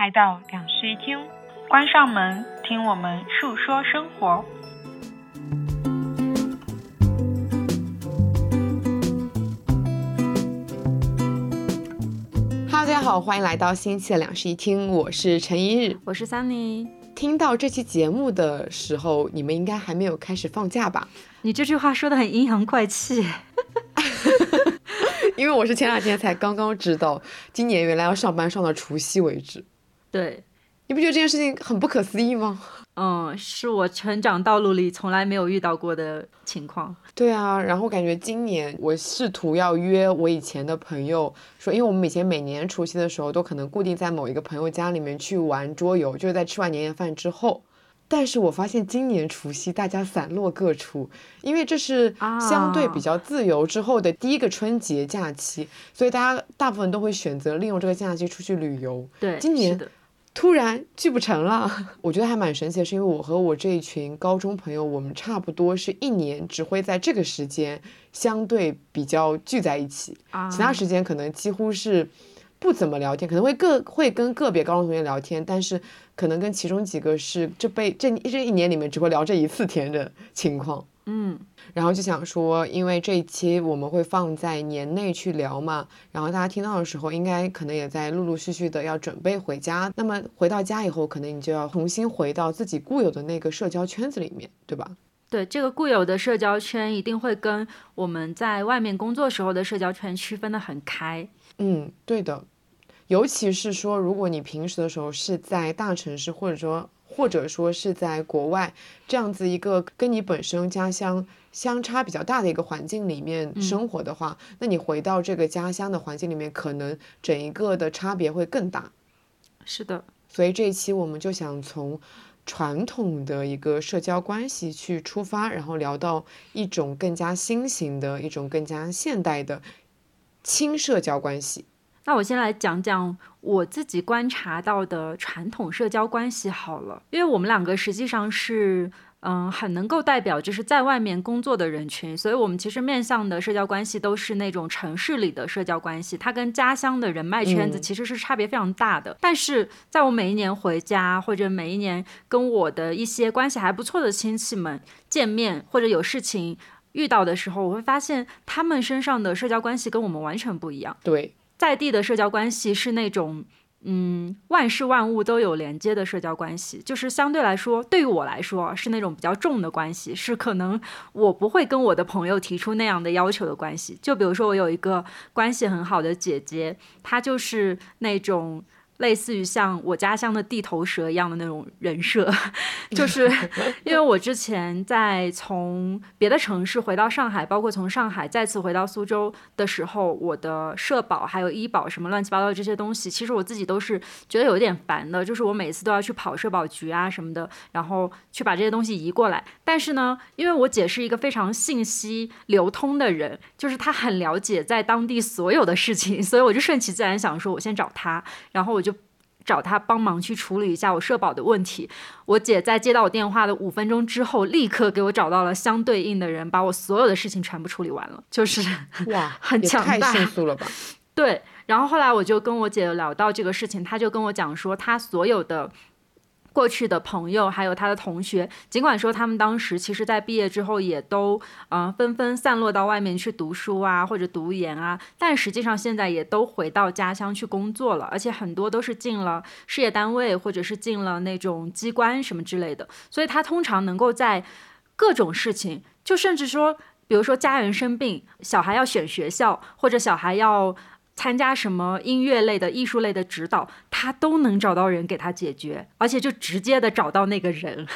来到两室一厅，关上门，听我们述说生活。Hello，大家好，欢迎来到新一期的两室一厅，我是陈一日，我是 Sunny。听到这期节目的时候，你们应该还没有开始放假吧？你这句话说的很阴阳怪气。因为我是前两天才刚刚知道，今年原来要上班上到除夕为止。对，你不觉得这件事情很不可思议吗？嗯，是我成长道路里从来没有遇到过的情况。对啊，然后感觉今年我试图要约我以前的朋友，说，因为我们以前每年除夕的时候都可能固定在某一个朋友家里面去玩桌游，就是在吃完年夜饭之后。但是我发现今年除夕大家散落各处，因为这是相对比较自由之后的第一个春节假期，所以大家大部分都会选择利用这个假期出去旅游。对，今年突然聚不成了，我觉得还蛮神奇的，是因为我和我这一群高中朋友，我们差不多是一年只会在这个时间相对比较聚在一起，其他时间可能几乎是。不怎么聊天，可能会个会跟个别高中同学聊天，但是可能跟其中几个是这辈这这一年里面只会聊这一次天的情况。嗯，然后就想说，因为这一期我们会放在年内去聊嘛，然后大家听到的时候，应该可能也在陆陆续续的要准备回家。那么回到家以后，可能你就要重新回到自己固有的那个社交圈子里面，对吧？对，这个固有的社交圈一定会跟我们在外面工作时候的社交圈区分的很开。嗯，对的。尤其是说，如果你平时的时候是在大城市，或者说或者说是在国外这样子一个跟你本身家乡相差比较大的一个环境里面生活的话，那你回到这个家乡的环境里面，可能整一个的差别会更大。是的，所以这一期我们就想从传统的一个社交关系去出发，然后聊到一种更加新型的一种更加现代的轻社交关系。那我先来讲讲我自己观察到的传统社交关系好了，因为我们两个实际上是，嗯，很能够代表就是在外面工作的人群，所以我们其实面向的社交关系都是那种城市里的社交关系，它跟家乡的人脉圈子其实是差别非常大的。但是在我每一年回家或者每一年跟我的一些关系还不错的亲戚们见面或者有事情遇到的时候，我会发现他们身上的社交关系跟我们完全不一样。对。在地的社交关系是那种，嗯，万事万物都有连接的社交关系，就是相对来说，对于我来说是那种比较重的关系，是可能我不会跟我的朋友提出那样的要求的关系。就比如说，我有一个关系很好的姐姐，她就是那种。类似于像我家乡的地头蛇一样的那种人设，就是因为我之前在从别的城市回到上海，包括从上海再次回到苏州的时候，我的社保还有医保什么乱七八糟的这些东西，其实我自己都是觉得有点烦的，就是我每次都要去跑社保局啊什么的，然后去把这些东西移过来。但是呢，因为我姐是一个非常信息流通的人，就是她很了解在当地所有的事情，所以我就顺其自然想说，我先找她，然后我就。找他帮忙去处理一下我社保的问题。我姐在接到我电话的五分钟之后，立刻给我找到了相对应的人，把我所有的事情全部处理完了。就是哇，很强大，太迅速了吧？对。然后后来我就跟我姐聊到这个事情，她就跟我讲说，她所有的。过去的朋友，还有他的同学，尽管说他们当时其实，在毕业之后也都，嗯，纷纷散落到外面去读书啊，或者读研啊，但实际上现在也都回到家乡去工作了，而且很多都是进了事业单位，或者是进了那种机关什么之类的。所以他通常能够在各种事情，就甚至说，比如说家人生病，小孩要选学校，或者小孩要。参加什么音乐类的、艺术类的指导，他都能找到人给他解决，而且就直接的找到那个人。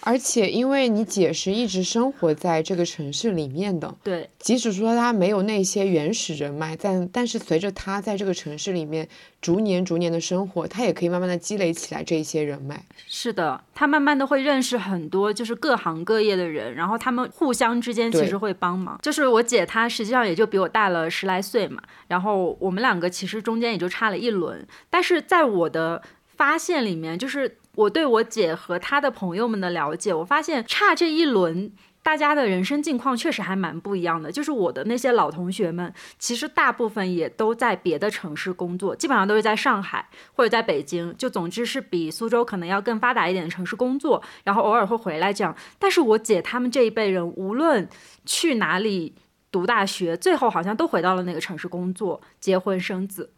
而且，因为你姐是一直生活在这个城市里面的，对，即使说她没有那些原始人脉，但但是随着她在这个城市里面逐年逐年的生活，她也可以慢慢的积累起来这一些人脉。是的，她慢慢的会认识很多就是各行各业的人，然后他们互相之间其实会帮忙。就是我姐她实际上也就比我大了十来岁嘛，然后我们两个其实中间也就差了一轮，但是在我的发现里面，就是。我对我姐和她的朋友们的了解，我发现差这一轮，大家的人生境况确实还蛮不一样的。就是我的那些老同学们，其实大部分也都在别的城市工作，基本上都是在上海或者在北京，就总之是比苏州可能要更发达一点的城市工作，然后偶尔会回来这样。但是我姐他们这一辈人，无论去哪里读大学，最后好像都回到了那个城市工作、结婚、生子。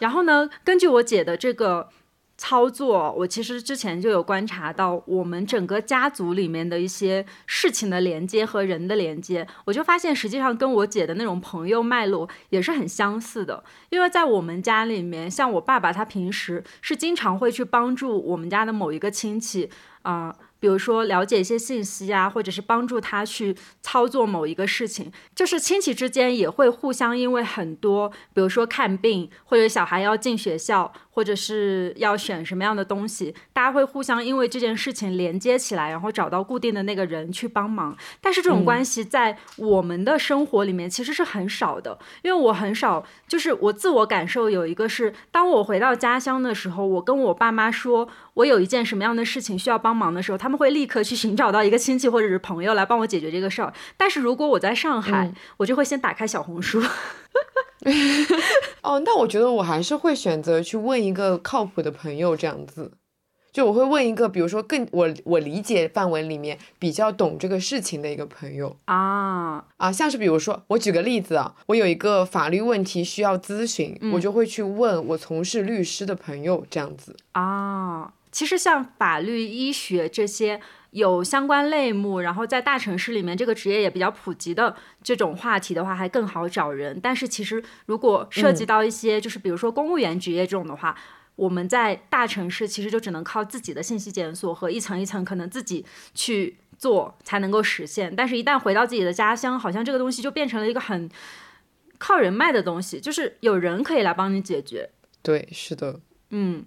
然后呢，根据我姐的这个。操作，我其实之前就有观察到我们整个家族里面的一些事情的连接和人的连接，我就发现实际上跟我姐的那种朋友脉络也是很相似的。因为在我们家里面，像我爸爸他平时是经常会去帮助我们家的某一个亲戚啊。比如说了解一些信息啊，或者是帮助他去操作某一个事情，就是亲戚之间也会互相因为很多，比如说看病，或者小孩要进学校，或者是要选什么样的东西，大家会互相因为这件事情连接起来，然后找到固定的那个人去帮忙。但是这种关系在我们的生活里面其实是很少的，因为我很少，就是我自我感受有一个是，当我回到家乡的时候，我跟我爸妈说。我有一件什么样的事情需要帮忙的时候，他们会立刻去寻找到一个亲戚或者是朋友来帮我解决这个事儿。但是如果我在上海，我就会先打开小红书。哦，那我觉得我还是会选择去问一个靠谱的朋友这样子。就我会问一个，比如说更我我理解范围里面比较懂这个事情的一个朋友啊啊，像是比如说我举个例子啊，我有一个法律问题需要咨询，我就会去问我从事律师的朋友这样子啊。其实像法律、医学这些有相关类目，然后在大城市里面这个职业也比较普及的这种话题的话，还更好找人。但是其实如果涉及到一些，就是比如说公务员职业这种的话，我们在大城市其实就只能靠自己的信息检索和一层一层可能自己去做才能够实现。但是，一旦回到自己的家乡，好像这个东西就变成了一个很靠人脉的东西，就是有人可以来帮你解决。对，是的，嗯。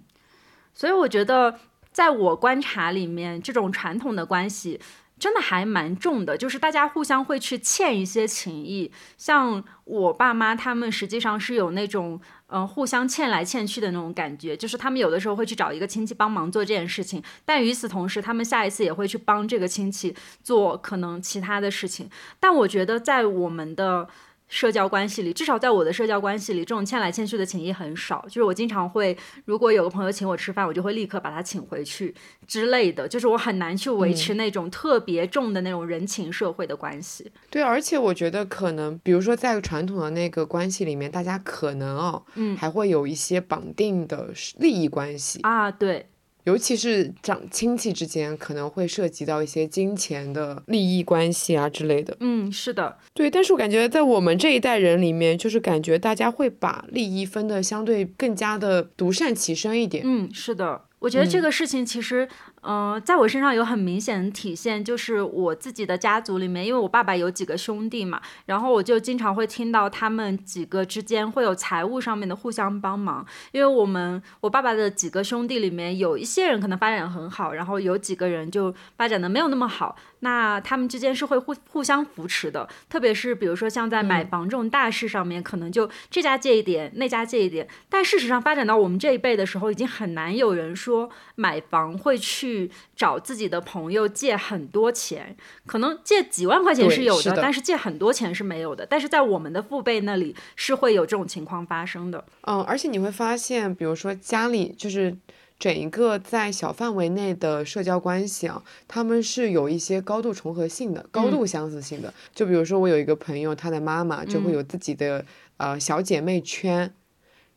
所以我觉得，在我观察里面，这种传统的关系真的还蛮重的，就是大家互相会去欠一些情谊。像我爸妈他们实际上是有那种嗯互相欠来欠去的那种感觉，就是他们有的时候会去找一个亲戚帮忙做这件事情，但与此同时，他们下一次也会去帮这个亲戚做可能其他的事情。但我觉得在我们的。社交关系里，至少在我的社交关系里，这种欠来欠去的情谊很少。就是我经常会，如果有个朋友请我吃饭，我就会立刻把他请回去之类的。就是我很难去维持那种特别重的那种人情社会的关系。对，而且我觉得可能，比如说在传统的那个关系里面，大家可能哦，嗯，还会有一些绑定的利益关系啊，对。尤其是长亲戚之间，可能会涉及到一些金钱的利益关系啊之类的。嗯，是的，对。但是我感觉在我们这一代人里面，就是感觉大家会把利益分的相对更加的独善其身一点。嗯，是的。我觉得这个事情其实，嗯，在我身上有很明显的体现，就是我自己的家族里面，因为我爸爸有几个兄弟嘛，然后我就经常会听到他们几个之间会有财务上面的互相帮忙。因为我们我爸爸的几个兄弟里面，有一些人可能发展很好，然后有几个人就发展的没有那么好，那他们之间是会互互相扶持的。特别是比如说像在买房这种大事上面，可能就这家借一点，那家借一点。但事实上发展到我们这一辈的时候，已经很难有人说。说买房会去找自己的朋友借很多钱，可能借几万块钱是有的，但是借很多钱是没有的。但是在我们的父辈那里是会有这种情况发生的。嗯，而且你会发现，比如说家里就是整一个在小范围内的社交关系啊，他们是有一些高度重合性的、高度相似性的。就比如说我有一个朋友，他的妈妈就会有自己的呃小姐妹圈。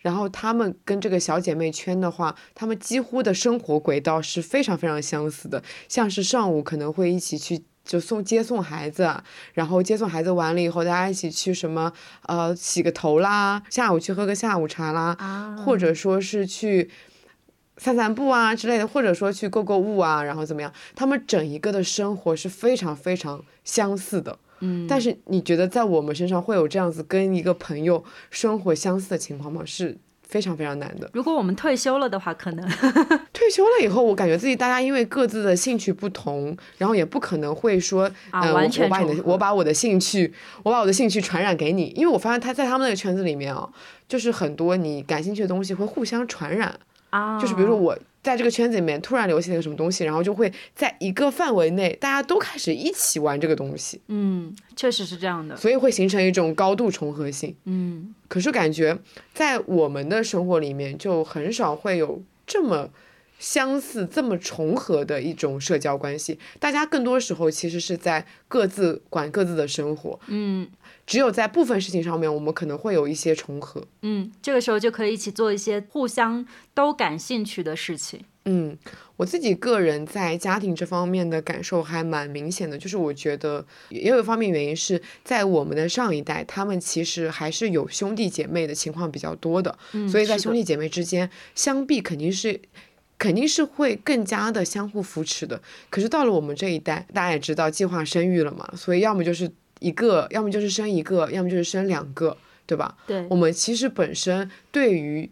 然后她们跟这个小姐妹圈的话，她们几乎的生活轨道是非常非常相似的。像是上午可能会一起去就送接送孩子，然后接送孩子完了以后，大家一起去什么呃洗个头啦，下午去喝个下午茶啦，或者说是去散散步啊之类的，或者说去购购物啊，然后怎么样？他们整一个的生活是非常非常相似的。嗯，但是你觉得在我们身上会有这样子跟一个朋友生活相似的情况吗？是非常非常难的。如果我们退休了的话，可能 退休了以后，我感觉自己大家因为各自的兴趣不同，然后也不可能会说，呃，我把你的，我把我的兴趣，我把我的兴趣传染给你，因为我发现他在他们那个圈子里面啊，就是很多你感兴趣的东西会互相传染。啊，就是比如说我在这个圈子里面突然流行了什么东西，然后就会在一个范围内大家都开始一起玩这个东西，嗯，确实是这样的，所以会形成一种高度重合性。嗯可是感觉在我们的生活里面，就很少会有这么相似、这么重合的一种社交关系。大家更多时候其实是在各自管各自的生活，嗯只有在部分事情上面，我们可能会有一些重合。嗯，这个时候就可以一起做一些互相都感兴趣的事情。嗯，我自己个人在家庭这方面的感受还蛮明显的，就是我觉得也有一方面原因是在我们的上一代，他们其实还是有兄弟姐妹的情况比较多的，嗯，所以在兄弟姐妹之间，相比肯定是。肯定是会更加的相互扶持的。可是到了我们这一代，大家也知道计划生育了嘛，所以要么就是一个，要么就是生一个，要么就是生两个，对吧？对我们其实本身对于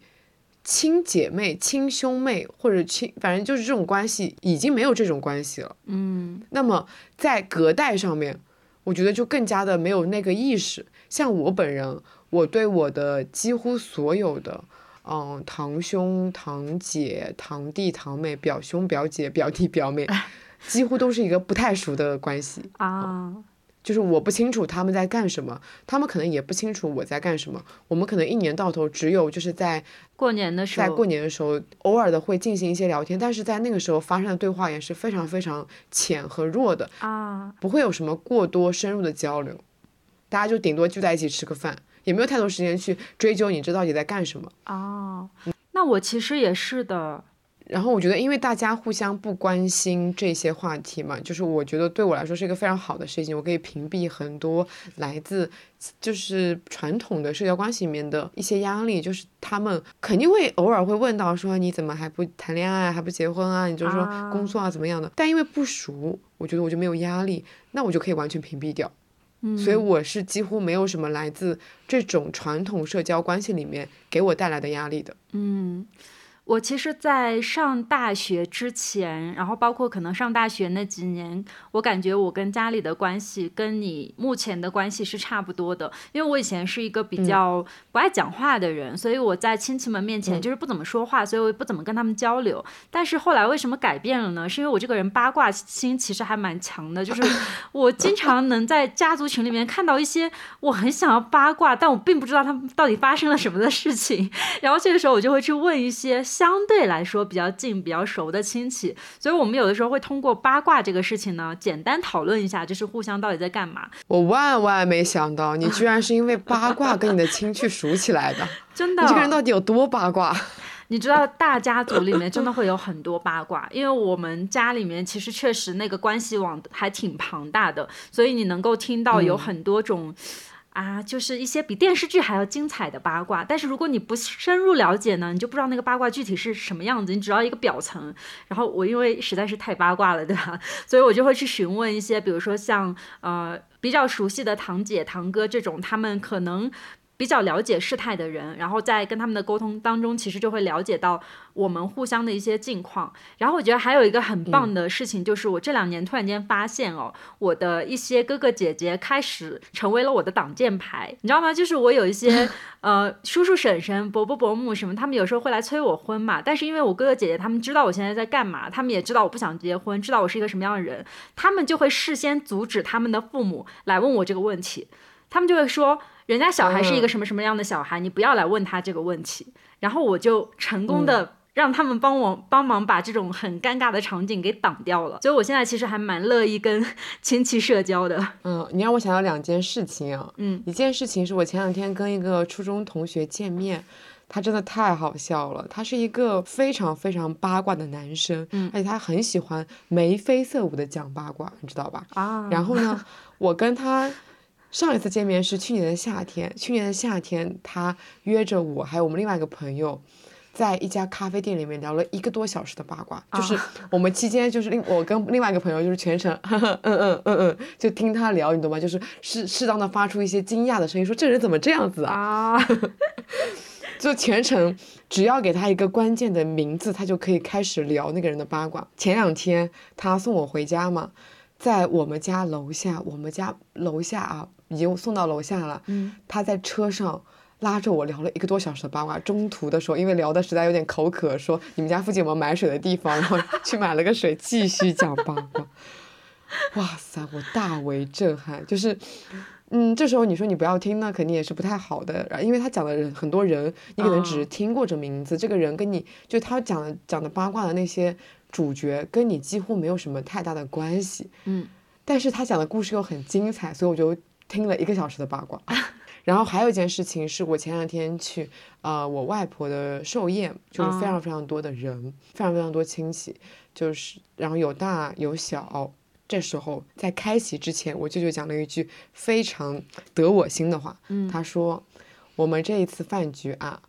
亲姐妹、亲兄妹或者亲，反正就是这种关系，已经没有这种关系了。嗯那么在隔代上面，我觉得就更加的没有那个意识。像我本人，我对我的几乎所有的，嗯，堂兄、堂姐、堂弟、堂妹、表兄、表姐、表弟、表妹，几乎都是一个不太熟的关系。啊，就是我不清楚他们在干什么，他们可能也不清楚我在干什么。我们可能一年到头只有就是在过年的时候，在过年的时候，偶尔的会进行一些聊天，但是在那个时候发生的对话也是非常非常浅和弱的，啊，不会有什么过多深入的交流，大家就顶多聚在一起吃个饭，也没有太多时间去追究你这到底在干什么。哦，那我其实也是的，然后我觉得，因为大家互相不关心这些话题嘛，就是我觉得对我来说是一个非常好的事情，我可以屏蔽很多来自就是传统的社交关系里面的一些压力，就是他们肯定会偶尔会问到说你怎么还不谈恋爱，还不结婚啊？你就说啊工作啊怎么样的？但因为不熟，我觉得我就没有压力，那我就可以完全屏蔽掉。嗯，所以我是几乎没有什么来自这种传统社交关系里面给我带来的压力的。嗯，我其实，在上大学之前，然后包括可能上大学那几年，我感觉我跟家里的关系跟你目前的关系是差不多的。因为我以前是一个比较不爱讲话的人，所以我在亲戚们面前就是不怎么说话，所以我也不怎么跟他们交流。但是后来为什么改变了呢？是因为我这个人八卦心其实还蛮强的，就是 我经常能在家族群里面看到一些我很想要八卦，但我并不知道他们到底发生了什么的事情。然后这个时候我就会去问一些相对来说比较近、比较熟的亲戚，所以我们有的时候会通过八卦这个事情呢，简单讨论一下，就是互相到底在干嘛。我万万没想到，你居然是因为八卦跟你的亲戚熟起来的。真的，你这个人到底有多八卦？你知道大家族里面真的会有很多八卦，因为我们家里面其实确实那个关系网还挺庞大的，所以你能够听到有很多种。啊，就是一些比电视剧还要精彩的八卦，但是如果你不深入了解呢，你就不知道那个八卦具体是什么样子，你只要一个表层。然后我因为实在是太八卦了，对吧？所以我就会去询问一些，比如说像呃比较熟悉的堂姐、堂哥这种，他们可能。比较了解事态的人，然后在跟他们的沟通当中，其实就会了解到我们互相的一些近况。然后我觉得还有一个很棒的事情，就是我这两年突然间发现哦，我的一些哥哥姐姐开始成为了我的挡箭牌，你知道吗？就是我有一些 呃叔叔婶婶、伯伯伯母什么，他们有时候会来催我婚嘛。但是因为我哥哥姐姐他们知道我现在在干嘛，他们也知道我不想结婚，知道我是一个什么样的人，他们就会事先阻止他们的父母来问我这个问题。他们就会说，人家小孩是一个什么什么样的小孩，你不要来问他这个问题。然后我就成功的让他们帮我帮忙把这种很尴尬的场景给挡掉了。所以我现在其实还蛮乐意跟 亲戚社交的。嗯，你让我想到两件事情啊。嗯，一件事情是我前两天跟一个初中同学见面。他真的太好笑了，他是一个非常非常八卦的男生，嗯而且他很喜欢眉飞色舞的讲八卦，你知道吧？啊，然后呢，我跟他上一次见面是去年的夏天，去年的夏天他约着我还有我们另外一个朋友。在一家咖啡店里面聊了一个多小时的八卦，就是我们期间就是另我跟另外一个朋友就是全程呵 呵嗯嗯嗯嗯，就听他聊，你懂吗？就是适适当的发出一些惊讶的声音，说这人怎么这样子啊？啊，就全程只要给他一个关键的名字，他就可以开始聊那个人的八卦。前两天他送我回家嘛，在我们家楼下，我们家楼下啊，已经送到楼下了。嗯，他在车上拉着我聊了一个多小时的八卦。中途的时候，因为聊的实在有点口渴，说你们家附近有没有买水的地方，然后去买了个水，继续讲八卦。哇塞，我大为震撼，就是。嗯，这时候你说你不要听，那肯定也是不太好的，因为他讲的人很多人，你可能只是听过这名字，这个人跟你就他讲的讲的八卦的那些主角跟你几乎没有什么太大的关系，嗯，但是他讲的故事又很精彩，所以我就听了一个小时的八卦。然后还有一件事情是我前两天去呃我外婆的寿宴，就是非常非常多的人，非常非常多亲戚，就是然后有大有小。这时候在开席之前，我舅舅讲了一句非常得我心的话。嗯，他说：“我们这一次饭局啊，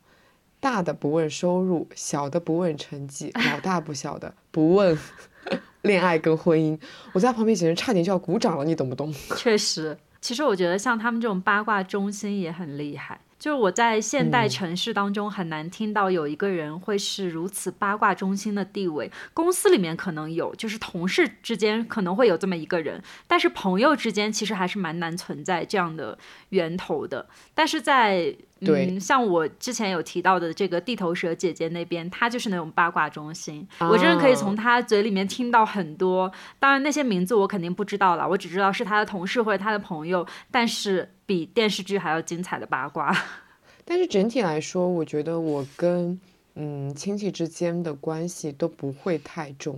大的不问收入，小的不问成绩，老大不小的不问 恋爱跟婚姻。”我在旁边简直差点就要鼓掌了，你懂不懂？确实，其实我觉得像他们这种八卦中心也很厉害。就是我在现代城市当中很难听到有一个人会是如此八卦中心的地位。公司里面可能有，就是同事之间可能会有这么一个人，但是朋友之间其实还是蛮难存在这样的源头的。但是在嗯，像我之前有提到的这个地头蛇姐姐那边，她就是那种八卦中心，我真的可以从她嘴里面听到很多。当然那些名字我肯定不知道了，我只知道是她的同事或者她的朋友，但是比电视剧还要精彩的八卦。但是整体来说，我觉得我跟嗯亲戚之间的关系都不会太重。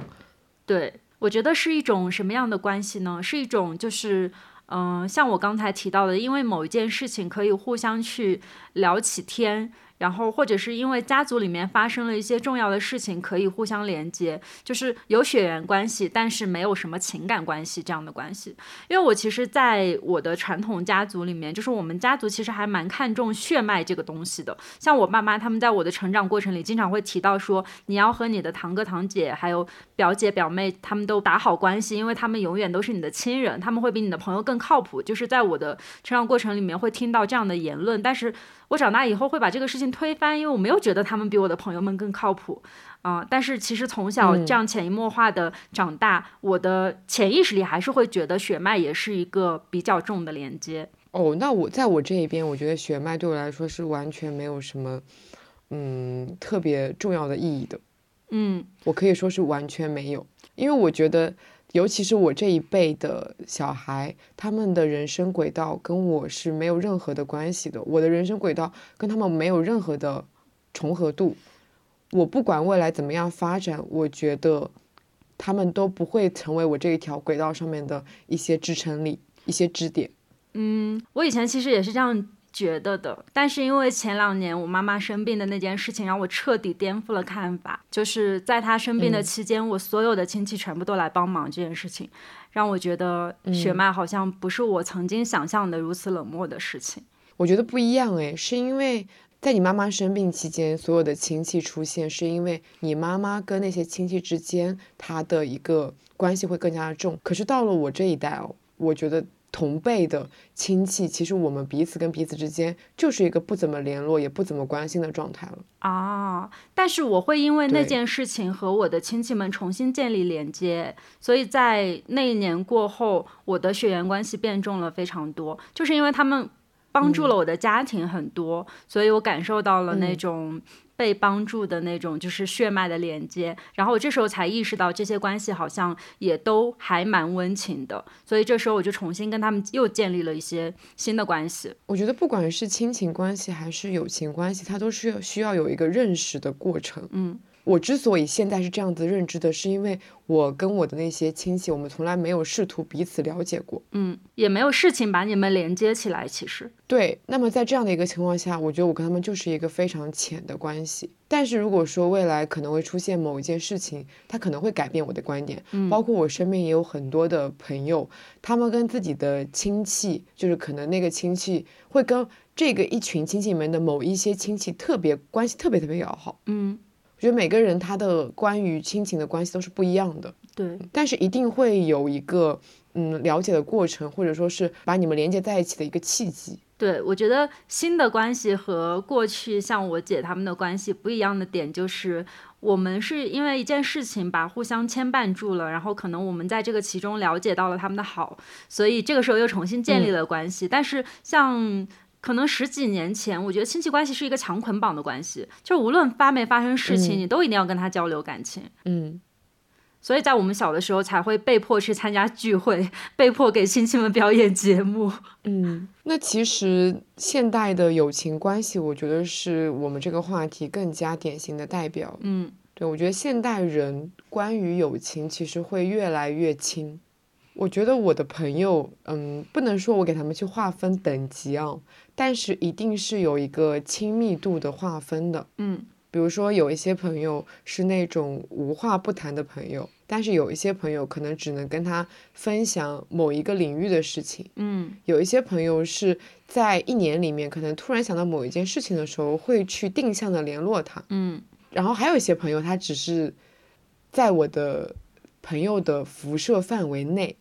对，我觉得是一种什么样的关系呢？是一种就是。嗯，像我刚才提到的，因为某一件事情可以互相去聊起天。然后，或者是因为家族里面发生了一些重要的事情，可以互相连接，就是有血缘关系，但是没有什么情感关系这样的关系。因为我其实，在我的传统家族里面，就是我们家族其实还蛮看重血脉这个东西的。像我爸妈他们在我的成长过程里，经常会提到说，你要和你的堂哥堂姐还有表姐表妹他们都打好关系，因为他们永远都是你的亲人，他们会比你的朋友更靠谱。就是在我的成长过程里面会听到这样的言论，但是。我长大以后会把这个事情推翻，因为我没有觉得他们比我的朋友们更靠谱，啊！但是其实从小这样潜移默化的长大，我的潜意识里还是会觉得血脉也是一个比较重的连接。哦，那我在我这一边，我觉得血脉对我来说是完全没有什么，嗯，特别重要的意义的。嗯，我可以说是完全没有，因为我觉得。尤其是我这一辈的小孩，他们的人生轨道跟我是没有任何的关系的。我的人生轨道跟他们没有任何的重合度。我不管未来怎么样发展，我觉得他们都不会成为我这一条轨道上面的一些支撑力、一些支点。嗯，我以前其实也是这样。觉得的，但是因为前两年我妈妈生病的那件事情，让我彻底颠覆了看法。就是在她生病的期间，我所有的亲戚全部都来帮忙这件事情，让我觉得血脉好像不是我曾经想象的如此冷漠的事情。我觉得不一样诶，是因为在你妈妈生病期间，所有的亲戚出现，是因为你妈妈跟那些亲戚之间，她的一个关系会更加的重。可是到了我这一代哦，我觉得。同辈的亲戚，其实我们彼此跟彼此之间就是一个不怎么联络，也不怎么关心的状态了啊。但是我会因为那件事情和我的亲戚们重新建立连接，所以在那一年过后，我的血缘关系变重了非常多，就是因为他们帮助了我的家庭很多，所以我感受到了那种。被帮助的那种就是血脉的连接，然后我这时候才意识到这些关系好像也都还蛮温情的，所以这时候我就重新跟他们又建立了一些新的关系。我觉得不管是亲情关系还是友情关系，它都是需要有一个认识的过程。嗯。我之所以现在是这样子认知的，是因为我跟我的那些亲戚，我们从来没有试图彼此了解过，嗯，也没有事情把你们连接起来。其实，对。那么在这样的一个情况下，我觉得我跟他们就是一个非常浅的关系。但是如果说未来可能会出现某一件事情，它可能会改变我的观点。嗯，包括我身边也有很多的朋友，他们跟自己的亲戚，就是可能那个亲戚会跟这个一群亲戚里面的某一些亲戚特别关系特别特别要好。嗯。觉得每个人他的关于亲情的关系都是不一样的，对，但是一定会有一个嗯了解的过程，或者说是把你们连接在一起的一个契机。对，我觉得新的关系和过去像我姐他们的关系不一样的点就是，我们是因为一件事情把互相牵绊住了，然后可能我们在这个其中了解到了他们的好，所以这个时候又重新建立了关系。但是像。可能十几年前，我觉得亲戚关系是一个强捆绑的关系，就无论发没发生事情，你都一定要跟他交流感情。嗯，所以在我们小的时候才会被迫去参加聚会，被迫给亲戚们表演节目。嗯，那其实现代的友情关系，我觉得是我们这个话题更加典型的代表。嗯，对，我觉得现代人关于友情其实会越来越轻。我觉得我的朋友，嗯，不能说我给他们去划分等级啊，但是一定是有一个亲密度的划分的。嗯，比如说有一些朋友是那种无话不谈的朋友，但是有一些朋友可能只能跟他分享某一个领域的事情。嗯，有一些朋友是在一年里面可能突然想到某一件事情的时候，会去定向的联络他。嗯，然后还有一些朋友，他只是在我的朋友的辐射范围内。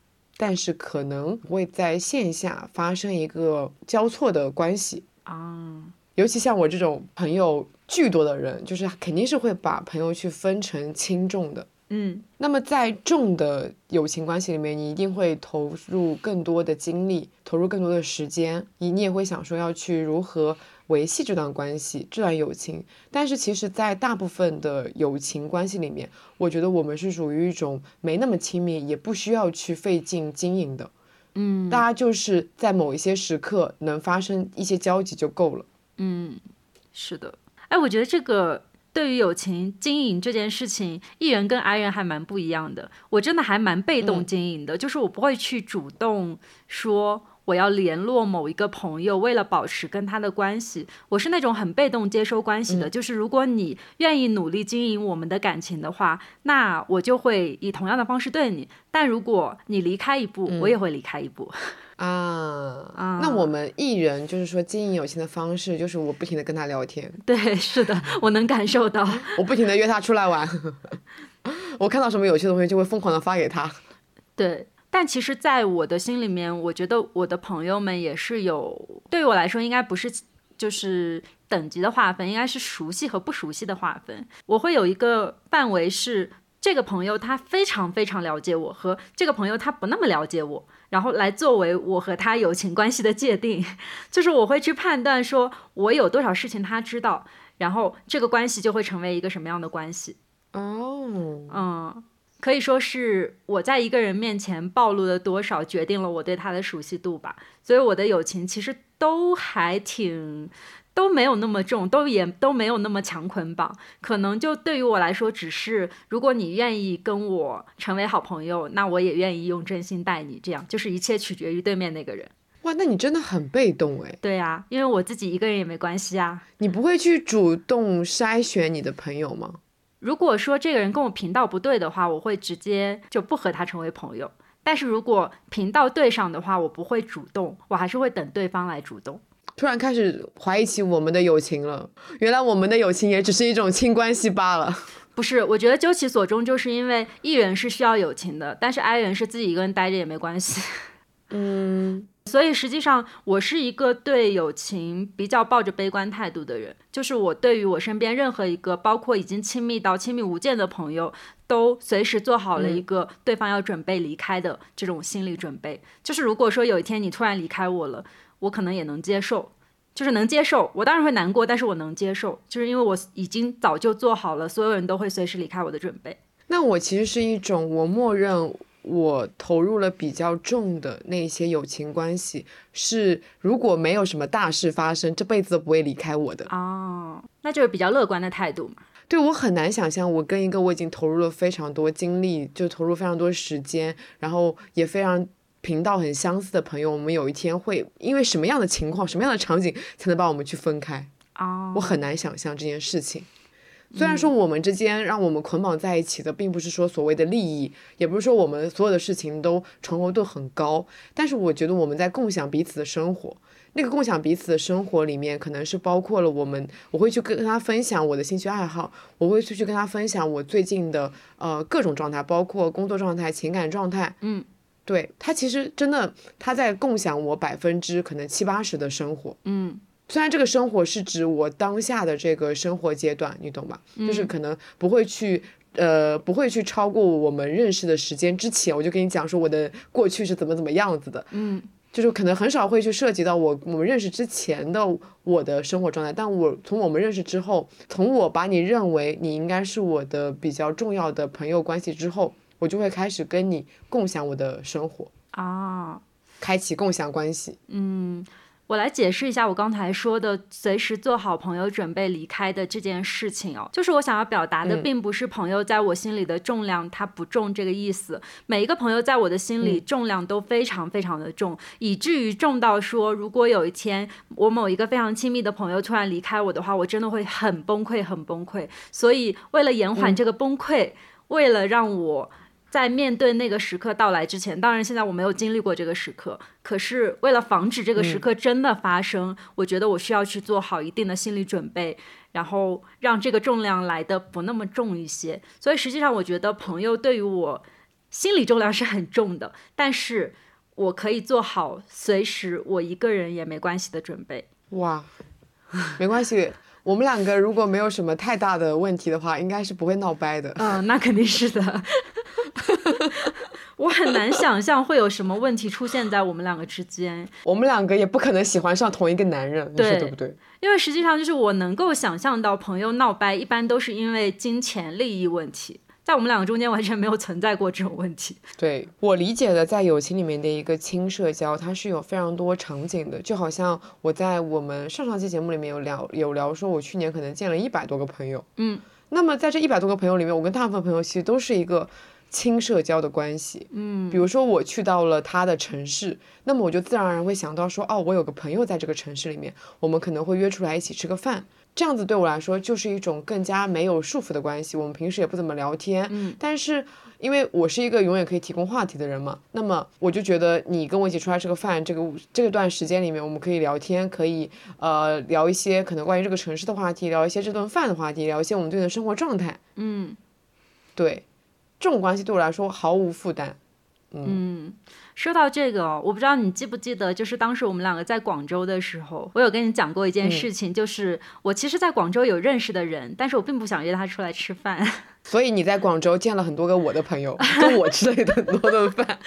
但是可能会在线下发生一个交错的关系啊，尤其像我这种朋友巨多的人，就是肯定是会把朋友去分成轻重的。嗯，那么在重的友情关系里面，你一定会投入更多的精力，投入更多的时间，你你也会想说要去如何。维系这段关系，这段友情，但是其实，在大部分的友情关系里面，我觉得我们是属于一种没那么亲密，也不需要去费劲经营的，嗯，大家就是在某一些时刻能发生一些交集就够了，嗯，是的，哎，我觉得这个对于友情经营这件事情，艺人跟 I 人还蛮不一样的，我真的还蛮被动经营的，就是我不会去主动说。我要联络某一个朋友，为了保持跟他的关系，我是那种很被动接收关系的。就是如果你愿意努力经营我们的感情的话，那我就会以同样的方式对你。但如果你离开一步，我也会离开一步。啊啊！那我们艺人就是说经营友情的方式，就是我不停的跟他聊天。对，是的，我能感受到。我不停的约他出来玩，我看到什么有趣的东西就会疯狂的发给他。对。但其实，在我的心里面，我觉得我的朋友们也是有，对于我来说，应该不是就是等级的划分，应该是熟悉和不熟悉的划分。我会有一个范围是，这个朋友他非常非常了解我，和这个朋友他不那么了解我，然后来作为我和他友情关系的界定。就是我会去判断，说我有多少事情他知道，然后这个关系就会成为一个什么样的关系。哦，嗯。可以说是我在一个人面前暴露了多少，决定了我对他的熟悉度吧。所以我的友情其实都还挺都没有那么重，都也都没有那么强捆绑。可能就对于我来说，只是如果你愿意跟我成为好朋友，那我也愿意用真心待你。这样就是一切取决于对面那个人。哇，那你真的很被动哎。对呀，因为我自己一个人也没关系啊。你不会去主动筛选你的朋友吗？如果说这个人跟我频道不对的话，我会直接就不和他成为朋友。但是如果频道对上的话，我不会主动，我还是会等对方来主动。突然开始怀疑起我们的友情了，原来我们的友情也只是一种亲关系罢了。不是，我觉得究其所终，就是因为艺人是需要友情的，但是 I 人是自己一个人待着也没关系。嗯。所以实际上，我是一个对友情比较抱着悲观态度的人。就是我对于我身边任何一个，包括已经亲密到亲密无间的朋友，都随时做好了一个对方要准备离开的这种心理准备。就是如果说有一天你突然离开我了，我可能也能接受，就是能接受。我当然会难过，但是我能接受，就是因为我已经早就做好了所有人都会随时离开我的准备。那我其实是一种我默认。我投入了比较重的那些友情关系，是如果没有什么大事发生，这辈子都不会离开我的。哦，那就是比较乐观的态度嘛。对我很难想象，我跟一个我已经投入了非常多精力，就投入非常多时间，然后也非常频道很相似的朋友，我们有一天会因为什么样的情况、什么样的场景才能把我们去分开？哦，我很难想象这件事情。虽然说我们之间让我们捆绑在一起的，并不是说所谓的利益，也不是说我们所有的事情都重合度很高，但是我觉得我们在共享彼此的生活。那个共享彼此的生活里面，可能是包括了我们，我会去跟他分享我的兴趣爱好，我会去去跟他分享我最近的呃各种状态，包括工作状态、情感状态。嗯，对他其实真的他在共享我百分之可能七八十的生活。嗯。虽然这个生活是指我当下的这个生活阶段，你懂吧？就是可能不会去，呃，不会去超过我们认识的时间之前，我就跟你讲说我的过去是怎么怎么样子的。嗯，就是可能很少会去涉及到我我们认识之前的我的生活状态，但我从我们认识之后，从我把你认为你应该是我的比较重要的朋友关系之后，我就会开始跟你共享我的生活，啊，开启共享关系。嗯，我来解释一下我刚才说的随时做好朋友准备离开的这件事情哦，就是我想要表达的，嗯并不是朋友在我心里的重量它不重这个意思。每一个朋友在我的心里重量都非常非常的重，以至于重到说，如果有一天我某一个非常亲密的朋友突然离开我的话，我真的会很崩溃，很崩溃。所以为了延缓这个崩溃，为了让我。在面对那个时刻到来之前，当然现在我没有经历过这个时刻，可是为了防止这个时刻真的发生，我觉得我需要去做好一定的心理准备，然后让这个重量来的不那么重一些。所以实际上，我觉得朋友对于我心理重量是很重的，但是我可以做好随时我一个人也没关系的准备。哇，没关系，我们两个如果没有什么太大的问题的话，应该是不会闹掰的。嗯，那肯定是的。我很难想象会有什么问题出现在我们两个之间，我们两个也不可能喜欢上同一个男人，你说对对不对？因为实际上就是我能够想象到朋友闹掰，一般都是因为金钱利益问题，在我们两个中间完全没有存在过这种问题。对我理解的，在友情里面的一个轻社交，它是有非常多场景的，就好像我在我们上上期节目里面有聊有聊说，我去年可能见了一百多个朋友，嗯，那么在这一百多个朋友里面，我跟大部分朋友其实都是一个轻社交的关系，嗯，比如说我去到了他的城市，那么我就自然而然会想到说，哦，我有个朋友在这个城市里面，我们可能会约出来一起吃个饭。这样子对我来说就是一种更加没有束缚的关系。我们平时也不怎么聊天，嗯，但是因为我是一个永远可以提供话题的人嘛，那么我就觉得你跟我一起出来吃个饭，这个这段时间里面我们可以聊天，可以呃聊一些可能关于这个城市的话题，聊一些这顿饭的话题，聊一些我们最近的生活状态。嗯对，这种关系对我来说毫无负担。嗯，说到这个哦，我不知道你记不记得，就是当时我们两个在广州的时候，我有跟你讲过一件事情，就是我其实在广州有认识的人，但是我并不想约他出来吃饭。所以你在广州见了很多个我的朋友，跟我吃了很多顿饭。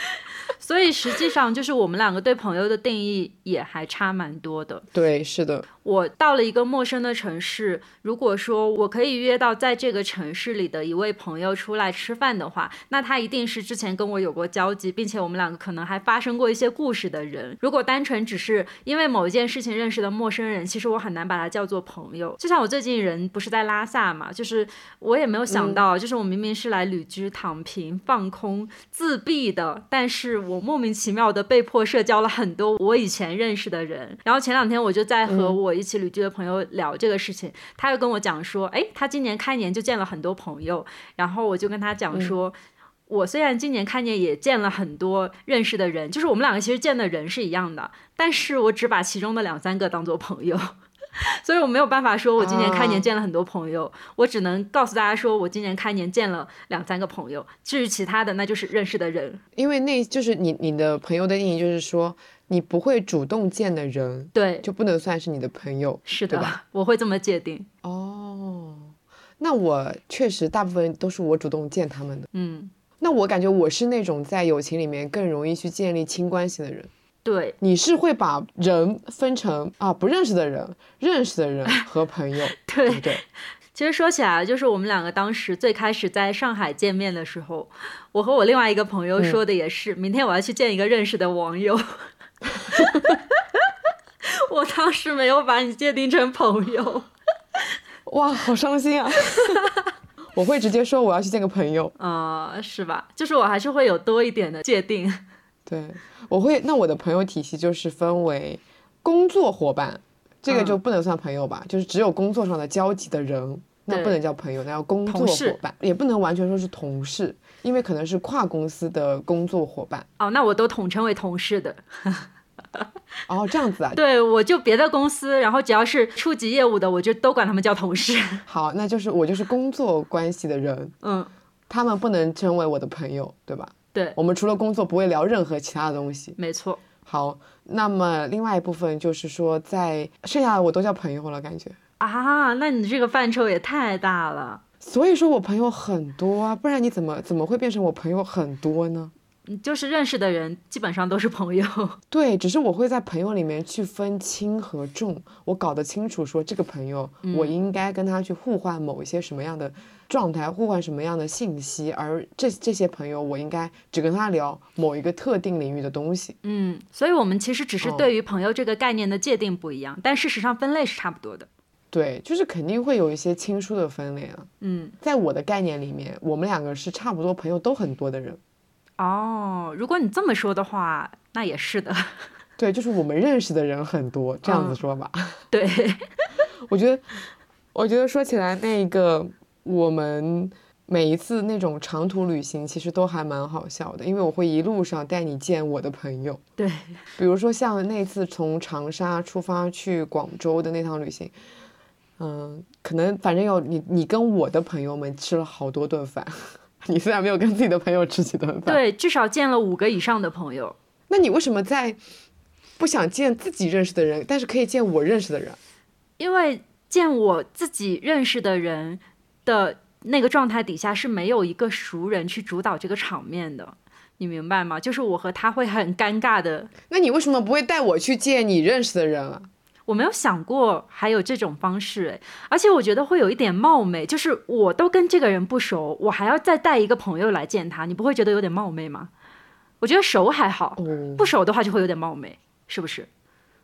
所以实际上就是我们两个对朋友的定义也还差蛮多的。对，是的，我到了一个陌生的城市，如果说我可以约到在这个城市里的一位朋友出来吃饭的话，那他一定是之前跟我有过交集，并且我们两个可能还发生过一些故事的人。如果单纯只是因为某一件事情认识的陌生人，其实我很难把他叫做朋友。就像我最近人不是在拉萨嘛，就是我也没有想到，就是我明明是来旅居、躺平、放空、自闭的，但是我莫名其妙的被迫社交了很多我以前认识的人。然后前两天我就在和我一起旅居的朋友聊这个事情，他又跟我讲说，哎，他今年开年就见了很多朋友，然后我就跟他讲说。我虽然今年开年也见了很多认识的人，就是我们两个其实见的人是一样的，但是我只把其中的两三个当做朋友，所以我没有办法说我今年开年见了很多朋友，我只能告诉大家说我今年开年见了两三个朋友，至于其他的那就是认识的人。因为那就是你你的朋友的定义，就是说你不会主动见的人，对，就不能算是你的朋友。是的对吧，我会这么界定。哦，那我确实大部分都是我主动见他们的。嗯，那我感觉我是那种在友情里面更容易去建立亲关系的人。对，你是会把人分成啊不认识的人、认识的人 和朋友，对对不对？其实说起来，就是我们两个当时最开始在上海见面的时候，我和我另外一个朋友说的也是，明天我要去见一个认识的网友。我当时没有把你界定成朋友，哇，好伤心啊！我会直接说我要去见个朋友。呃，是吧？就是我还是会有多一点的界定。对，我会。那我的朋友体系就是分为工作伙伴，这个嗯就不能算朋友吧，就是只有工作上的交集的人，那不能叫朋友，那叫工作伙伴，也不能完全说是同事，因为可能是跨公司的工作伙伴。哦，那我都统称为同事的。哦，这样子啊。对，我就别的公司，然后只要是初级业务的，我就都管他们叫同事。好，那就是我就是工作关系的人，嗯，他们不能称为我的朋友，对吧？对，我们除了工作不会聊任何其他的东西。没错。好，那么另外一部分就是说，在剩下的我都叫朋友了，感觉。啊，那你这个范畴也太大了。所以说我朋友很多啊，不然你怎么怎么会变成我朋友很多呢？嗯就是认识的人基本上都是朋友。对，只是我会在朋友里面去分轻和重，我搞得清楚说这个朋友，我应该跟他去互换某一些什么样的状态，互换什么样的信息，而这这些朋友，我应该只跟他聊某一个特定领域的东西。嗯，所以我们其实只是哦对于朋友这个概念的界定不一样，但事实上分类是差不多的。对，就是肯定会有一些亲疏的分类啊。嗯，在我的概念里面，我们两个是差不多朋友都很多的人。哦，如果你这么说的话，那也是的。对，就是我们认识的人很多，这样子说吧。对，我觉得，我觉得说起来，那个我们每一次那种长途旅行，其实都还蛮好笑的，因为我会一路上带你见我的朋友。对，比如说像那次从长沙出发去广州的那趟旅行，嗯，可能反正有你，你跟我的朋友们吃了好多顿饭。你虽然没有跟自己的朋友吃几顿饭，对，至少见了五个以上的朋友。那你为什么在不想见自己认识的人，但是可以见我认识的人？因为见我自己认识的人的那个状态底下是没有一个熟人去主导这个场面的，你明白吗？就是我和他会很尴尬的。那你为什么不会带我去见你认识的人啊？我没有想过还有这种方式，诶，而且我觉得会有一点冒昧，就是我都跟这个人不熟，我还要再带一个朋友来见他，你不会觉得有点冒昧吗？我觉得熟还好，哦，不熟的话就会有点冒昧，是不是？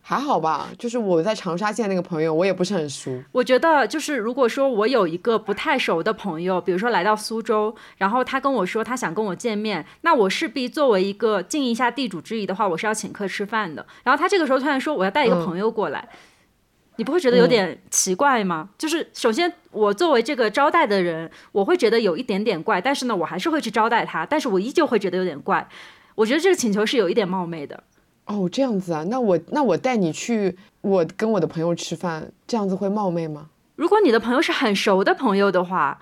还好吧，就是我在长沙见那个朋友，我也不是很熟。我觉得就是，如果说我有一个不太熟的朋友，比如说来到苏州，然后他跟我说他想跟我见面，那我势必作为一个尽一下地主之谊的话，我是要请客吃饭的。然后他这个时候突然说我要带一个朋友过来，你不会觉得有点奇怪吗？就是首先我作为这个招待的人，我会觉得有一点点怪，但是呢，我还是会去招待他，但是我依旧会觉得有点怪。我觉得这个请求是有一点冒昧的。哦，这样子啊，那我那我带你去，我跟我的朋友吃饭，这样子会冒昧吗？如果你的朋友是很熟的朋友的话，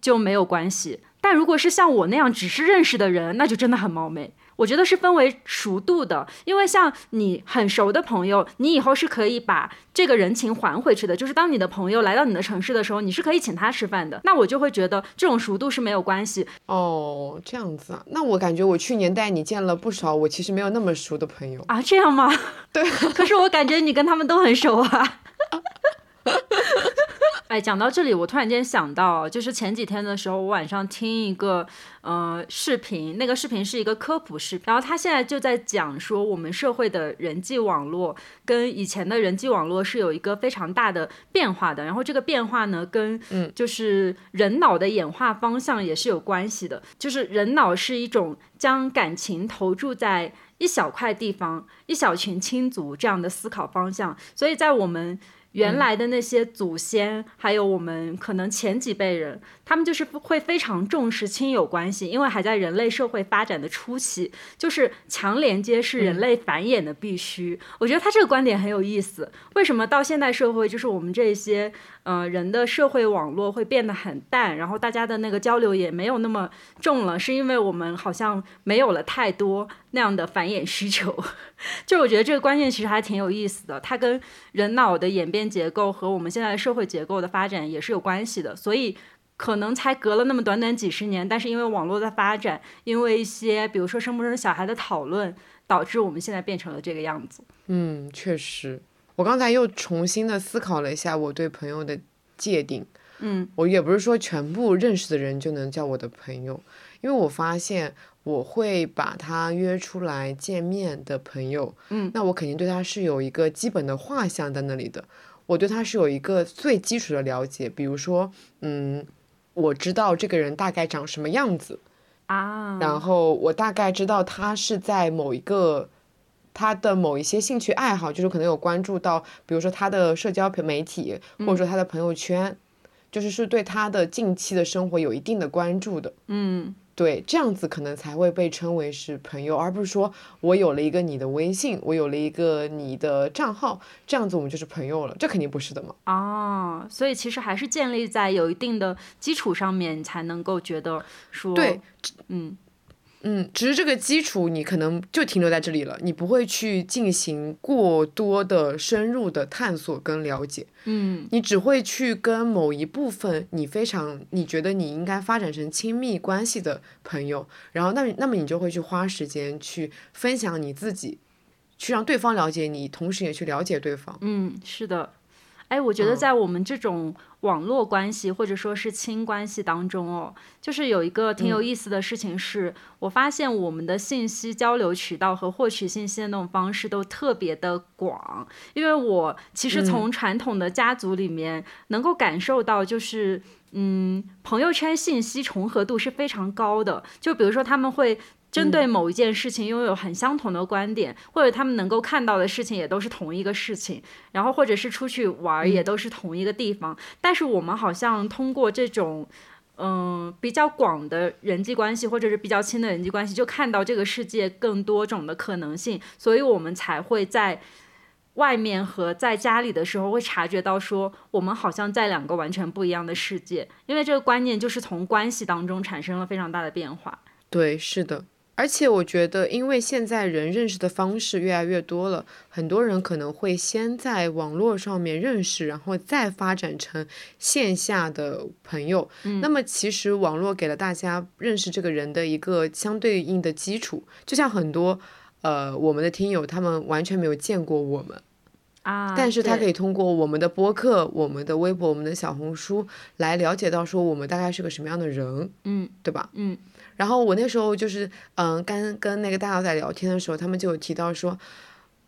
就没有关系。但如果是像我那样只是认识的人，那就真的很冒昧。我觉得是分为熟度的，因为像你很熟的朋友，你以后是可以把这个人情还回去的。就是当你的朋友来到你的城市的时候，你是可以请他吃饭的。那我就会觉得这种熟度是没有关系。哦，这样子啊，那我感觉我去年带你见了不少我其实没有那么熟的朋友。啊，这样吗？对，可是我感觉你跟他们都很熟啊。哎，讲到这里，我突然间想到，就是前几天的时候，我晚上听一个呃视频，那个视频是一个科普视频，然后他现在就在讲说，我们社会的人际网络跟以前的人际网络是有一个非常大的变化的，然后这个变化呢，跟就是人脑的演化方向也是有关系的，就是人脑是一种将感情投注在一小块地方、一小群亲族这样的思考方向，所以在我们原来的那些祖先，还有我们可能前几辈人，他们就是会非常重视亲友关系，因为还在人类社会发展的初期，就是强连接是人类繁衍的必须。我觉得他这个观点很有意思。为什么到现代社会，就是我们这些呃人的社会网络会变得很淡，然后大家的那个交流也没有那么重了，是因为我们好像没有了太多那样的繁衍需求。就我觉得这个观念其实还挺有意思的，它跟人脑的演变结构和我们现在社会结构的发展也是有关系的，所以可能才隔了那么短短几十年，但是因为网络的发展，因为一些比如说生不生小孩的讨论，导致我们现在变成了这个样子。嗯，确实，我刚才又重新的思考了一下我对朋友的界定。嗯，我也不是说全部认识的人就能叫我的朋友，因为我发现我会把他约出来见面的朋友，嗯，那我肯定对他是有一个基本的画像在那里的，我对他是有一个最基础的了解，比如说，嗯，我知道这个人大概长什么样子，啊，然后我大概知道他是在某一个他的某一些兴趣爱好，就是可能有关注到，比如说他的社交媒体，或者说他的朋友圈，就是是对他的近期的生活有一定的关注的。嗯，对，这样子可能才会被称为是朋友，而不是说我有了一个你的微信，我有了一个你的账号，这样子我们就是朋友了，这肯定不是的嘛。哦，所以其实还是建立在有一定的基础上面，你才能够觉得说，对，嗯嗯，只是这个基础你可能就停留在这里了，你不会去进行过多的深入的探索跟了解。嗯你只会去跟某一部分你非常你觉得你应该发展成亲密关系的朋友，然后那那么你就会去花时间去分享你自己，去让对方了解你，同时也去了解对方。嗯，是的。哎，我觉得嗯在我们这种网络关系或者说是亲关系当中哦，就是有一个挺有意思的事情是，我发现我们的信息交流渠道和获取信息的那种方式都特别的广。因为我其实从传统的家族里面能够感受到，就是嗯，朋友圈信息重合度是非常高的。就比如说他们会。针对某一件事情拥有很相同的观点，或者他们能够看到的事情也都是同一个事情，然后或者是出去玩儿也都是同一个地方，但是我们好像通过这种。嗯，比较广的人际关系，或者是比较亲的人际关系，就看到这个世界更多种的可能性，所以我们才会在外面和在家里的时候会察觉到说，我们好像在两个完全不一样的世界，因为这个观念就是从关系当中产生了非常大的变化。对，是的。而且我觉得，因为现在人认识的方式越来越多了，很多人可能会先在网络上面认识，然后再发展成线下的朋友。那么其实网络给了大家认识这个人的一个相对应的基础，就像很多呃我们的听友，他们完全没有见过我们。啊，但是他可以以通过我们的播客、我们的微博、我们的小红书来了解到说我们大概是个什么样的人，嗯对吧？嗯然后我那时候就是，嗯，跟跟那个大小仔聊天的时候，他们就有提到说，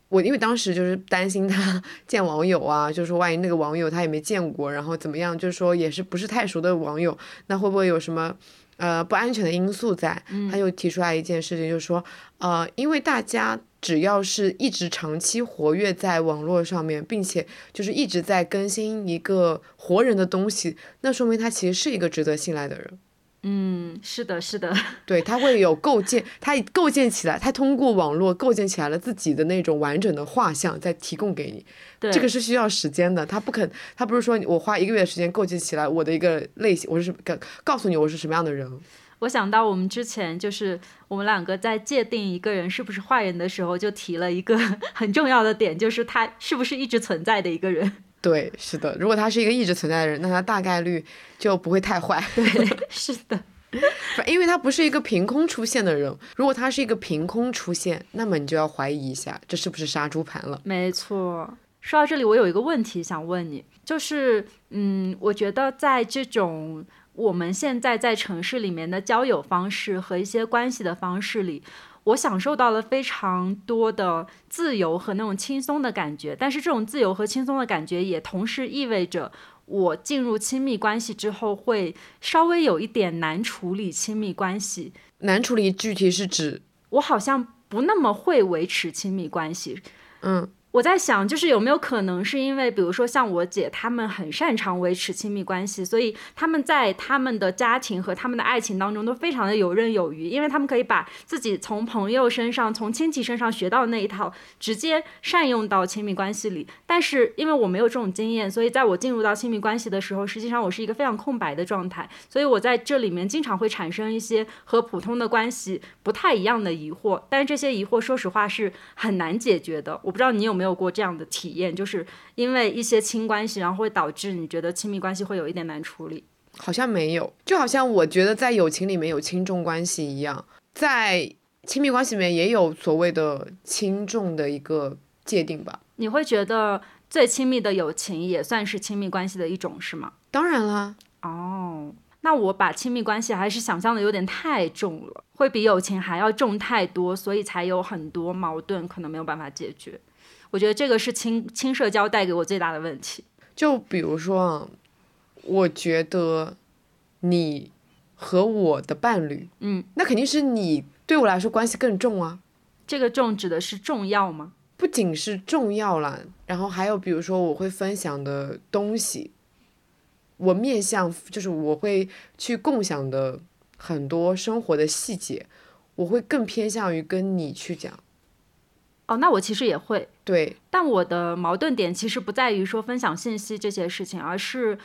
我因为当时就是担心他 见网友啊，就是说万一那个网友他也没见过，然后怎么样，就是说也是不是太熟的网友，那会不会有什么呃不安全的因素在？他就提出来一件事情，就是说，呃，因为大家只要是一直长期活跃在网络上面，并且就是一直在更新一个活人的东西，那说明他其实是一个值得信赖的人。嗯，是的，是的，对，他会有构建，他构建起来，他通过网络构建起来了自己的那种完整的画像，再提供给你。对，这个是需要时间的，他不肯，他不是说我花一个月的时间构建起来我的一个类型，我是告告诉你我是什么样的人。我想到我们之前就是我们两个在界定一个人是不是坏人的时候，就提了一个 很重要的点，就是他是不是一直存在的一个人。对，是的，如果他是一个一直存在的人，那他大概率就不会太坏。对，是的，因为他不是一个凭空出现的人。如果他是一个凭空出现，那么你就要怀疑一下，这是不是杀猪盘了？没错。说到这里，我有一个问题想问你，就是，嗯，我觉得在这种我们现在在城市里面的交友方式和一些关系的方式里，我享受到了非常多的自由和那种轻松的感觉。但是这种自由和轻松的感觉，也同时意味着我进入亲密关系之后，会稍微有一点难处理亲密关系。难处理具体是指，我好像不那么会维持亲密关系。嗯。我在想，就是有没有可能是因为，比如说像我姐，她们很擅长维持亲密关系，所以他们在他们的家庭和他们的爱情当中都非常的游刃有余，因为他们可以把自己从朋友身上、从亲戚身上学到的那一套，直接善用到亲密关系里。但是因为我没有这种经验，所以在我进入到亲密关系的时候，实际上我是一个非常空白的状态，所以我在这里面经常会产生一些和普通的关系不太一样的疑惑，但是这些疑惑，说实话是很难解决的。我不知道你有没有过这样的体验，就是因为一些亲关系，然后会导致你觉得亲密关系会有一点难处理。好像没有，就好像我觉得在友情里面有轻重关系一样，在亲密关系里面也有所谓的轻重的一个界定吧。你会觉得最亲密的友情也算是亲密关系的一种，是吗？当然啦，哦，那我把亲密关系还是想象的有点太重了，会比友情还要重太多，所以才有很多矛盾可能没有办法解决。我觉得这个是轻轻社交带给我最大的问题。就比如说啊，我觉得你和我的伴侣，嗯，那肯定是你对我来说关系更重啊。这个重指的是重要吗？不仅是重要啦，然后还有比如说我会分享的东西，我面向就是我会去共享的很多生活的细节，我会更偏向于跟你去讲。哦，那我其实也会，对，但我的矛盾点其实不在于说分享信息这些事情，而是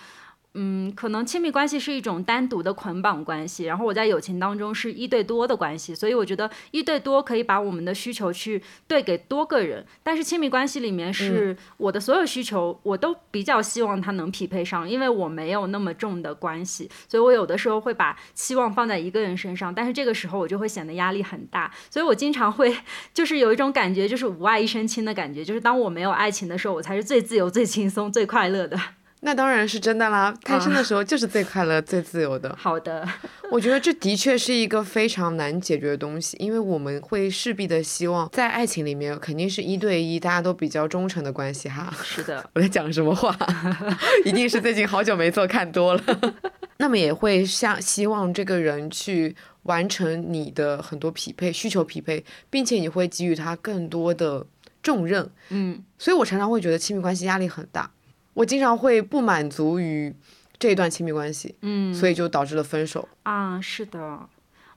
嗯，可能亲密关系是一种单独的捆绑关系，然后我在友情当中是一对多的关系，所以我觉得一对多可以把我们的需求去对给多个人，但是亲密关系里面是我的所有需求我都比较希望它能匹配上，因为我没有那么重的关系，所以我有的时候会把期望放在一个人身上，但是这个时候我就会显得压力很大，所以我经常会 就是有一种感觉，就是无爱一身轻的感觉，就是当我没有爱情的时候，我才是最自由、最轻松、最快乐的。那当然是真的啦，开心的时候就是最快乐、最自由的。好的，我觉得这的确是一个非常难解决的东西，因为我们会势必的希望在爱情里面肯定是一对一，大家都比较忠诚的关系哈。是的，我在讲什么话？一定是最近好久没做，看多了。那么也会像希望这个人去完成你的很多匹配需求匹配，并且你会给予他更多的重任。嗯，所以我常常会觉得亲密关系压力很大。我经常会不满足于这一段亲密关系，嗯，所以就导致了分手啊。是的，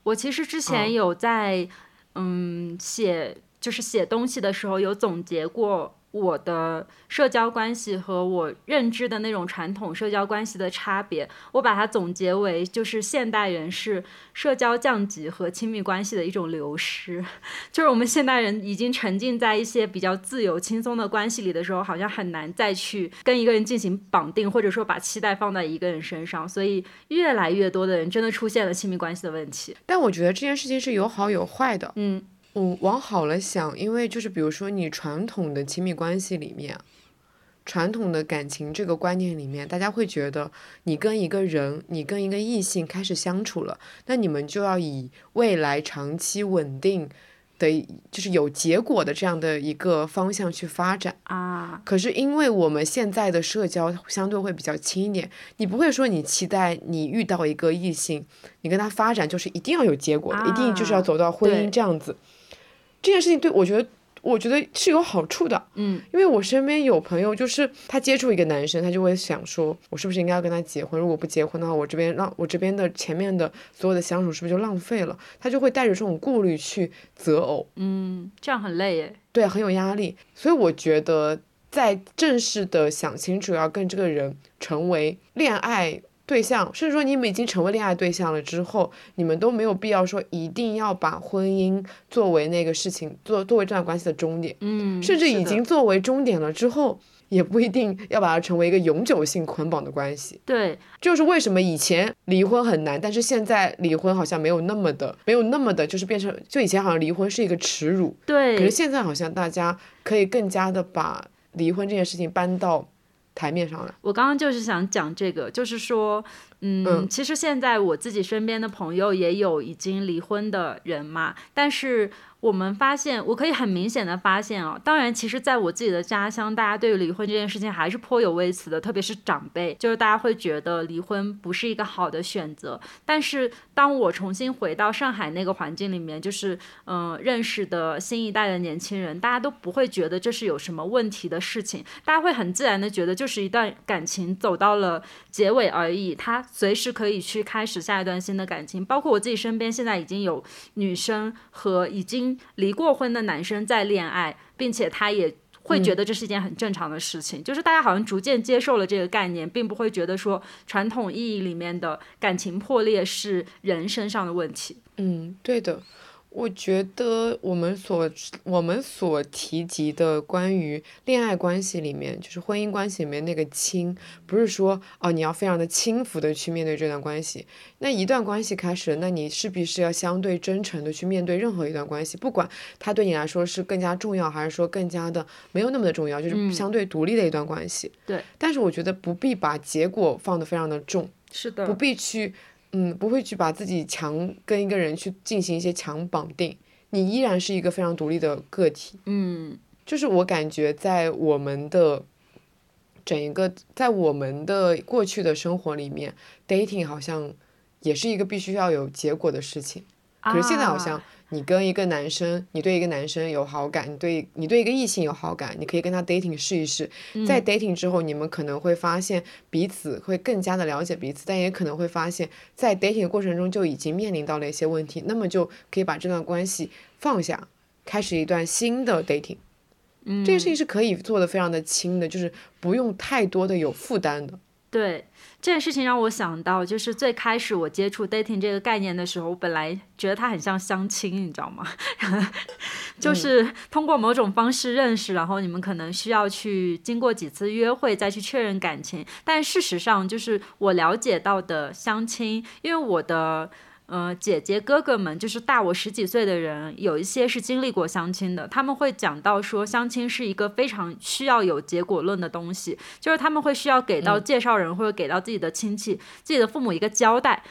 我其实之前有在嗯写，就是写东西的时候有总结过。我的社交关系和我认知的那种传统社交关系的差别，我把它总结为就是现代人是社交降级和亲密关系的一种流失，就是我们现代人已经沉浸在一些比较自由轻松的关系里的时候，好像很难再去跟一个人进行绑定，或者说把期待放在一个人身上，所以越来越多的人真的出现了亲密关系的问题。但我觉得这件事情是有好有坏的，嗯。我往好了想，因为就是比如说你传统的亲密关系里面，传统的感情这个观念里面，大家会觉得你跟一个人，你跟一个异性开始相处了，那你们就要以未来长期稳定的，就是有结果的这样的一个方向去发展啊。可是因为我们现在的社交相对会比较轻一点，你不会说你期待你遇到一个异性，你跟他发展就是一定要有结果的，一定就是要走到婚姻这样子。这件事情对我觉得，我觉得是有好处的，嗯，因为我身边有朋友，就是他接触一个男生，他就会想说，我是不是应该要跟他结婚？如果不结婚的话，我这边让我这边的前面的所有的相处是不是就浪费了？他就会带着这种顾虑去择偶，嗯，这样很累耶，对，很有压力。所以我觉得，在正式的想清楚要跟这个人成为恋爱。对象，甚至说你们已经成为恋爱对象了之后，你们都没有必要说一定要把婚姻作为那个事情，作作为这段关系的终点。嗯，甚至已经作为终点了之后，也不一定要把它成为一个永久性捆绑的关系。对，就是为什么以前离婚很难，但是现在离婚好像没有那么的，没有那么的，就是变成就以前好像离婚是一个耻辱。对。可是现在好像大家可以更加的把离婚这件事情搬到。台面上来。我刚刚就是想讲这个，就是说，嗯，其实现在我自己身边的朋友也有已经离婚的人嘛，但是。我们发现，我可以很明显的发现啊，当然，其实在我自己的家乡，大家对于离婚这件事情还是颇有微词的，特别是长辈，就是大家会觉得离婚不是一个好的选择。但是当我重新回到上海那个环境里面，就是嗯，认识的新一代的年轻人，大家都不会觉得这是有什么问题的事情，大家会很自然的觉得就是一段感情走到了结尾而已，他随时可以去开始下一段新的感情。包括我自己身边现在已经有女生和已经。离过婚的男生在恋爱，并且他也会觉得这是一件很正常的事情，就是大家好像逐渐接受了这个概念，并不会觉得说传统意义里面的感情破裂是人身上的问题。嗯，对的。我觉得我们所我们所提及的关于恋爱关系里面，就是婚姻关系里面那个轻，不是说哦你要非常的轻浮的去面对这段关系。那一段关系开始，那你势必是要相对真诚的去面对任何一段关系，不管它对你来说是更加重要，还是说更加的没有那么的重要，就是相对独立的一段关系。对。但是我觉得不必把结果放得非常的重。是的。不必去。嗯，不会去把自己强跟一个人去进行一些强绑定，你依然是一个非常独立的个体。嗯，就是我感觉在我们的整一个在我们的过去的生活里面，dating 好像也是一个必须要有结果的事情，可是现在好像。你跟一个男生，你对一个男生有好感，你对你对一个异性有好感，你可以跟他 dating 试一试，在 dating 之后，你们可能会发现彼此会更加的了解彼此，但也可能会发现，在 dating 的过程中就已经面临到了一些问题，那么就可以把这段关系放下，开始一段新的 dating。嗯，这件事情是可以做的非常的轻的，就是不用太多的有负担的。对这件事情让我想到，就是最开始我接触 dating 这个概念的时候，我本来觉得它很像相亲，你知道吗？就是通过某种方式认识，然后你们可能需要去经过几次约会再去确认感情。但事实上，就是我了解到的相亲，因为我的。呃，姐姐哥哥们就是大我十几岁的人，有一些是经历过相亲的，他们会讲到说，相亲是一个非常需要有结果论的东西，就是他们会需要给到介绍人或者给到自己的亲戚、自己的父母一个交代。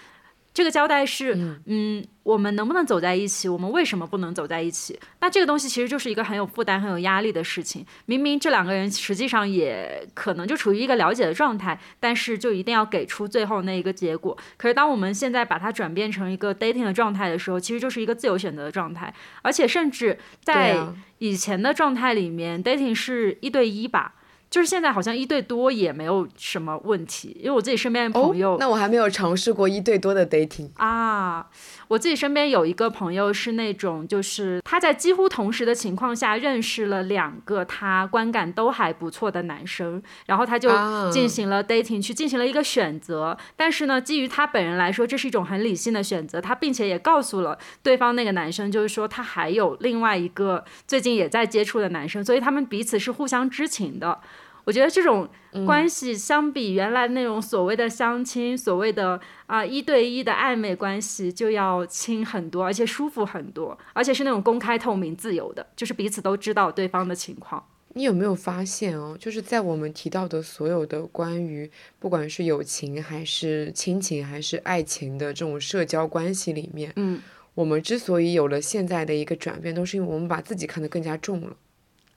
这个交代是，嗯，我们能不能走在一起？我们为什么不能走在一起？那这个东西其实就是一个很有负担、很有压力的事情。明明这两个人实际上也可能就处于一个了解的状态，但是就一定要给出最后那一个结果。可是当我们现在把它转变成一个 dating 的状态的时候，其实就是一个自由选择的状态。而且甚至在以前的状态里面，dating 是一对一吧。就是现在好像一对多也没有什么问题，因为我自己身边的朋友，那我还没有尝试过一对多的 dating 啊。我自己身边有一个朋友是那种，就是他在几乎同时的情况下认识了两个他观感都还不错的男生，然后他就进行了 dating，去进行了一个选择。但是呢，基于他本人来说，这是一种很理性的选择。他并且也告诉了对方那个男生，就是说他还有另外一个最近也在接触的男生，所以他们彼此是互相知情的。我觉得这种关系相比原来那种所谓的相亲、所谓的啊一对一的暧昧关系就要亲很多，而且舒服很多，而且是那种公开透明、自由的，就是彼此都知道对方的情况。你有没有发现哦？就是在我们提到的所有的关于不管是友情还是亲情还是爱情的这种社交关系里面，嗯，我们之所以有了现在的一个转变，都是因为我们把自己看得更加重了。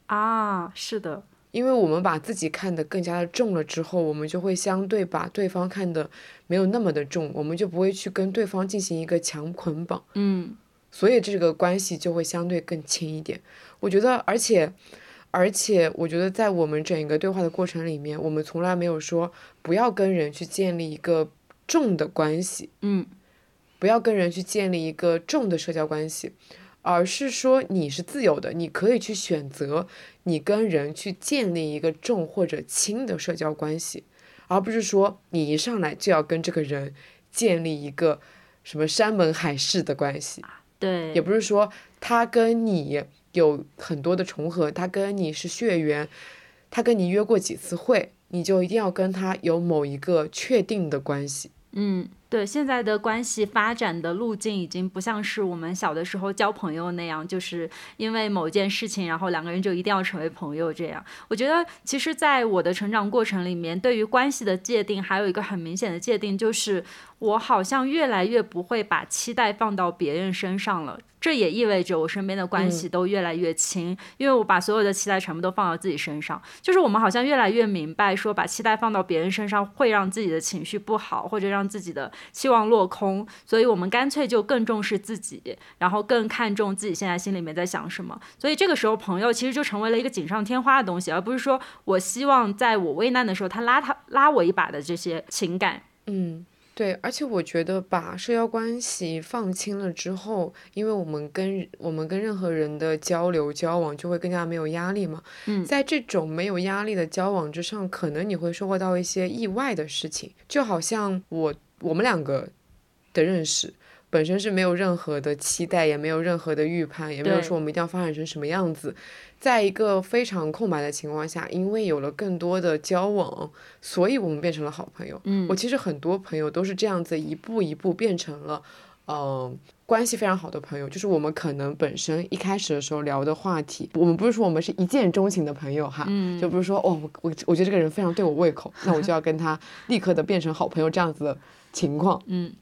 啊，是的。因为我们把自己看得更加的重了之后，我们就会相对把对方看得没有那么的重，我们就不会去跟对方进行一个强捆绑，嗯，所以这个关系就会相对更轻一点。我觉得，而且，而且，我觉得在我们整个对话的过程里面，我们从来没有说不要跟人去建立一个重的关系，嗯，不要跟人去建立一个重的社交关系。而是说你是自由的，你可以去选择你跟人去建立一个重或者轻的社交关系，而不是说你一上来就要跟这个人建立一个什么山盟海誓的关系。对，也不是说他跟你有很多的重合，他跟你是血缘，他跟你约过几次会，你就一定要跟他有某一个确定的关系。嗯。对现在的关系发展的路径已经不像是我们小的时候交朋友那样，就是因为某件事情，然后两个人就一定要成为朋友这样。我觉得，其实，在我的成长过程里面，对于关系的界定还有一个很明显的界定，就是我好像越来越不会把期待放到别人身上了。这也意味着我身边的关系都越来越轻，因为我把所有的期待全部都放到自己身上。就是我们好像越来越明白，说把期待放到别人身上会让自己的情绪不好，或者让自己的期望落空。所以我们干脆就更重视自己，然后更看重自己现在心里面在想什么。所以这个时候，朋友其实就成为了一个锦上添花的东西，而不是说我希望在我危难的时候他拉他拉我一把的这些情感。嗯。对，而且我觉得把社交关系放轻了之后，因为我们跟我们跟任何人的交流交往就会更加没有压力嘛。嗯，在这种没有压力的交往之上，可能你会收获到一些意外的事情，就好像我我们两个的认识。本身是没有任何的期待，也没有任何的预判，也没有说我们一定要发展成什么样子。在一个非常空白的情况下，因为有了更多的交往，所以我们变成了好朋友。嗯，我其实很多朋友都是这样子一步一步变成了，嗯，关系非常好的朋友。就是我们可能本身一开始的时候聊的话题，我们不是说我们是一见钟情的朋友哈，嗯，就不是说哦，我我我觉得这个人非常对我胃口，那我就要跟他立刻的变成好朋友这样子的情况。嗯。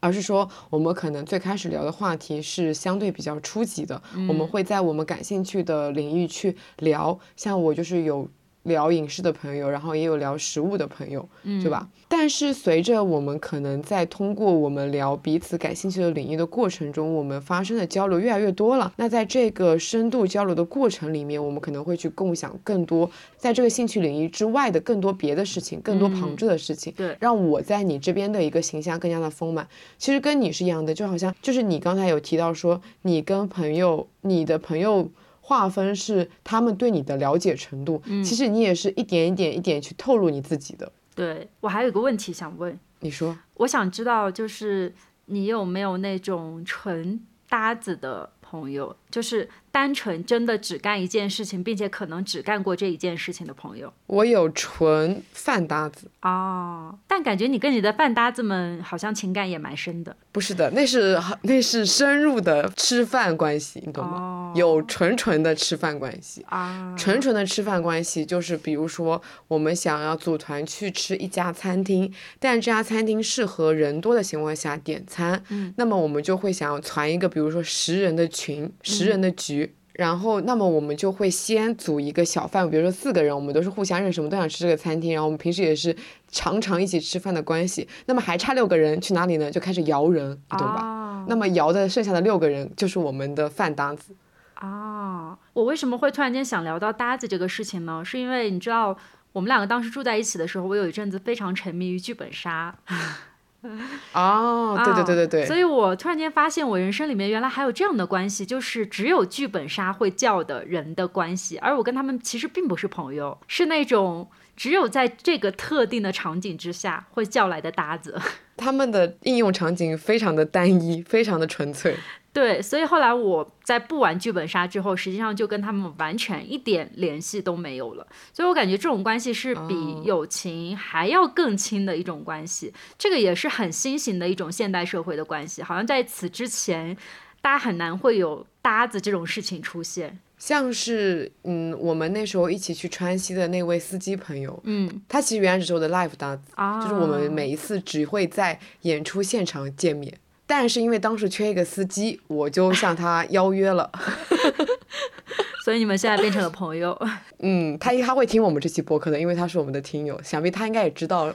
而是说，我们可能最开始聊的话题是相对比较初级的，我们会在我们感兴趣的领域去聊。像我就是有。聊影视的朋友，然后也有聊食物的朋友，对吧？但是随着我们可能在通过我们聊彼此感兴趣的领域的过程中，我们发生的交流越来越多了。那在这个深度交流的过程里面，我们可能会去共享更多在这个兴趣领域之外的更多别的事情，更多旁支的事情。对，让我在你这边的一个形象更加的丰满。其实跟你是一样的，就好像就是你刚才有提到说，你跟朋友，你的朋友。划分是他们对你的了解程度，其实你也是一点一点一点去透露你自己的。对我还有个问题想问，你说，我想知道就是你有没有那种纯搭子的朋友，就是单纯真的只干一件事情，并且可能只干过这一件事情的朋友我有纯饭搭子，哦。但感觉你跟你的饭搭子们好像情感也蛮深的不是的，那是 那是深入的吃饭关系，你懂吗？哦有纯纯的吃饭关系。啊。纯纯的吃饭关系就是，比如说我们想要组团去吃一家餐厅，但这家餐厅适合人多的情况下点餐，嗯那么我们就会想要传一个，比如说十人的群，十人的局。然后，那么我们就会先组一个小范围，比如说四个人，我们都是互相认识，我们都想吃这个餐厅，然后我们平时也是常常一起吃饭的关系。那么还差六个人去哪里呢？就开始摇人，你懂吧？哦那么摇的剩下的六个人就是我们的饭搭子。啊，我为什么会突然间想聊到搭子这个事情呢？是因为你知道，我们两个当时住在一起的时候，我有一阵子非常沉迷于剧本杀。哦，对对对对对，啊所以我突然间发现，我人生里面原来还有这样的关系，就是只有剧本杀会叫的人的关系，而我跟他们其实并不是朋友，是那种只有在这个特定的场景之下会叫来的搭子。他们的应用场景非常的单一，非常的纯粹。对，所以后来我在不玩剧本杀之后，实际上就跟他们完全一点联系都没有了。所以我感觉这种关系是比哦友情还要更亲的一种关系。这个也是很新型的一种现代社会的关系，好像在此之前，大家很难会有搭子这种事情出现。像是嗯，我们那时候一起去川西的那位司机朋友，嗯他其实原来只是我的 life 搭子，啊，就是我们每一次只会在演出现场见面。但是因为当时缺一个司机，我就向他 邀约了。所以你们现在变成了朋友。嗯，他他会听我们这期播客的，因为他是我们的听友，想必他应该也知道。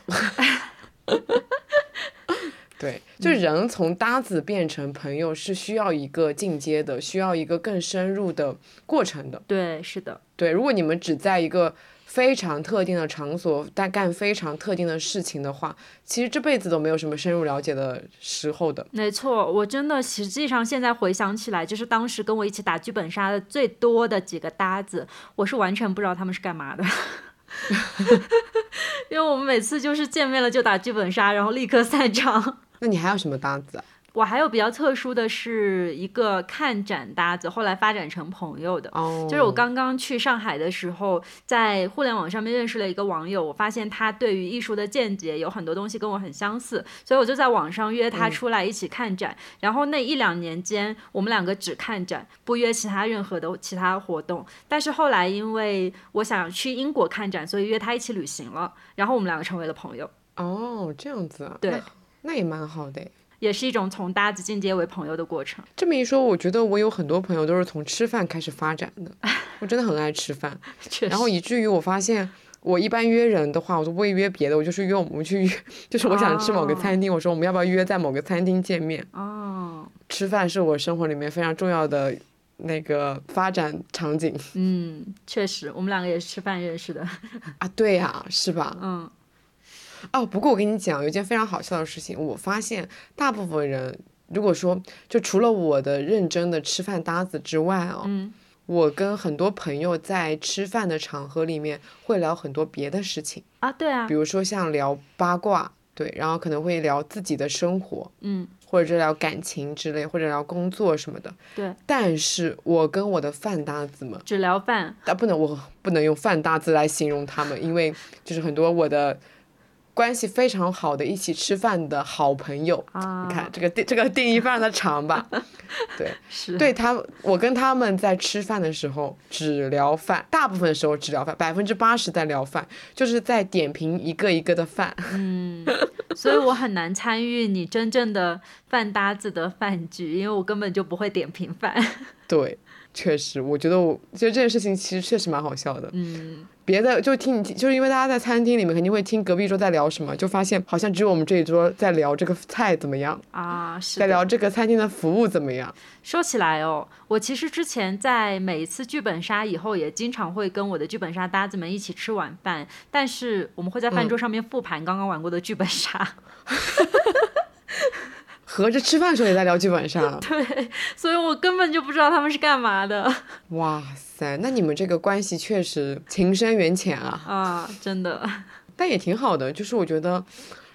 对，就是人从搭子变成朋友是需要一个进阶的，需要一个更深入的过程的。对，是的，对，如果你们只在一个非常特定的场所，但干非常特定的事情的话，其实这辈子都没有什么深入了解的时候的。没错，我真的实际上现在回想起来，就是当时跟我一起打剧本杀的最多的几个搭子，我是完全不知道他们是干嘛的。因为我们每次就是见面了就打剧本杀，然后立刻散场。那你还有什么搭子啊？我还有比较特殊的是一个看展搭子，后来发展成朋友的。哦，就是我刚刚去上海的时候，在互联网上面认识了一个网友，我发现他对于艺术的见解有很多东西跟我很相似，所以我就在网上约他出来一起看展。然后那一两年间，我们两个只看展，不约其他任何的其他活动。但是后来因为我想去英国看展，所以约他一起旅行了，然后我们两个成为了朋友，哦，这样子啊，对那，那也蛮好的诶。也是一种从搭子进阶为朋友的过程。这么一说，我觉得我有很多朋友都是从吃饭开始发展的。我真的很爱吃饭，然后以至于我发现，我一般约人的话，我都不会约别的，我就是约我们去约，就是我想吃某个哦餐厅，我说我们要不要约在某个餐厅见面？哦，吃饭是我生活里面非常重要的那个发展场景嗯，确实，我们两个也是吃饭认识的。啊，对呀、是吧？嗯哦，不过我跟你讲，有一件非常好笑的事情，我发现大部分人，如果说就除了我的认真的吃饭搭子之外哦，嗯，我跟很多朋友在吃饭的场合里面会聊很多别的事情，啊，对啊比，如说像聊八卦，对，然后可能会聊自己的生活，嗯，或者是聊感情之类，或者聊工作什么的。对，但是我跟我的饭搭子们，只聊饭。但，不能，我不能用饭搭子来形容他们，因为就是很多我的关系非常好的一起吃饭的好朋友。啊，你看这个定这个定义非常的长吧？对，是，对他，我跟他们在吃饭的时候只聊饭，大部分时候只聊饭，百分之八十在聊饭，就是在点评一个一个的饭。嗯所以我很难参与你真正的饭搭子的饭局，因为我根本就不会点评饭。对，确实，我觉得我觉得这件事情其实确实蛮好笑的。嗯，别的就听就是因为大家在餐厅里面肯定会听隔壁桌在聊什么，就发现好像只有我们这一桌在聊这个菜怎么样，啊，是。在聊这个餐厅的服务怎么样。说起来哦，我其实之前在每一次剧本杀以后，也经常会跟我的剧本杀搭子们一起吃晚饭，但是我们会在饭桌上面复盘刚刚玩过的剧本杀。合着吃饭的时候也在聊剧本杀，对，所以我根本就不知道他们是干嘛的哇塞，那你们这个关系确实情深缘浅啊。啊，真的。但也挺好的。就是我觉得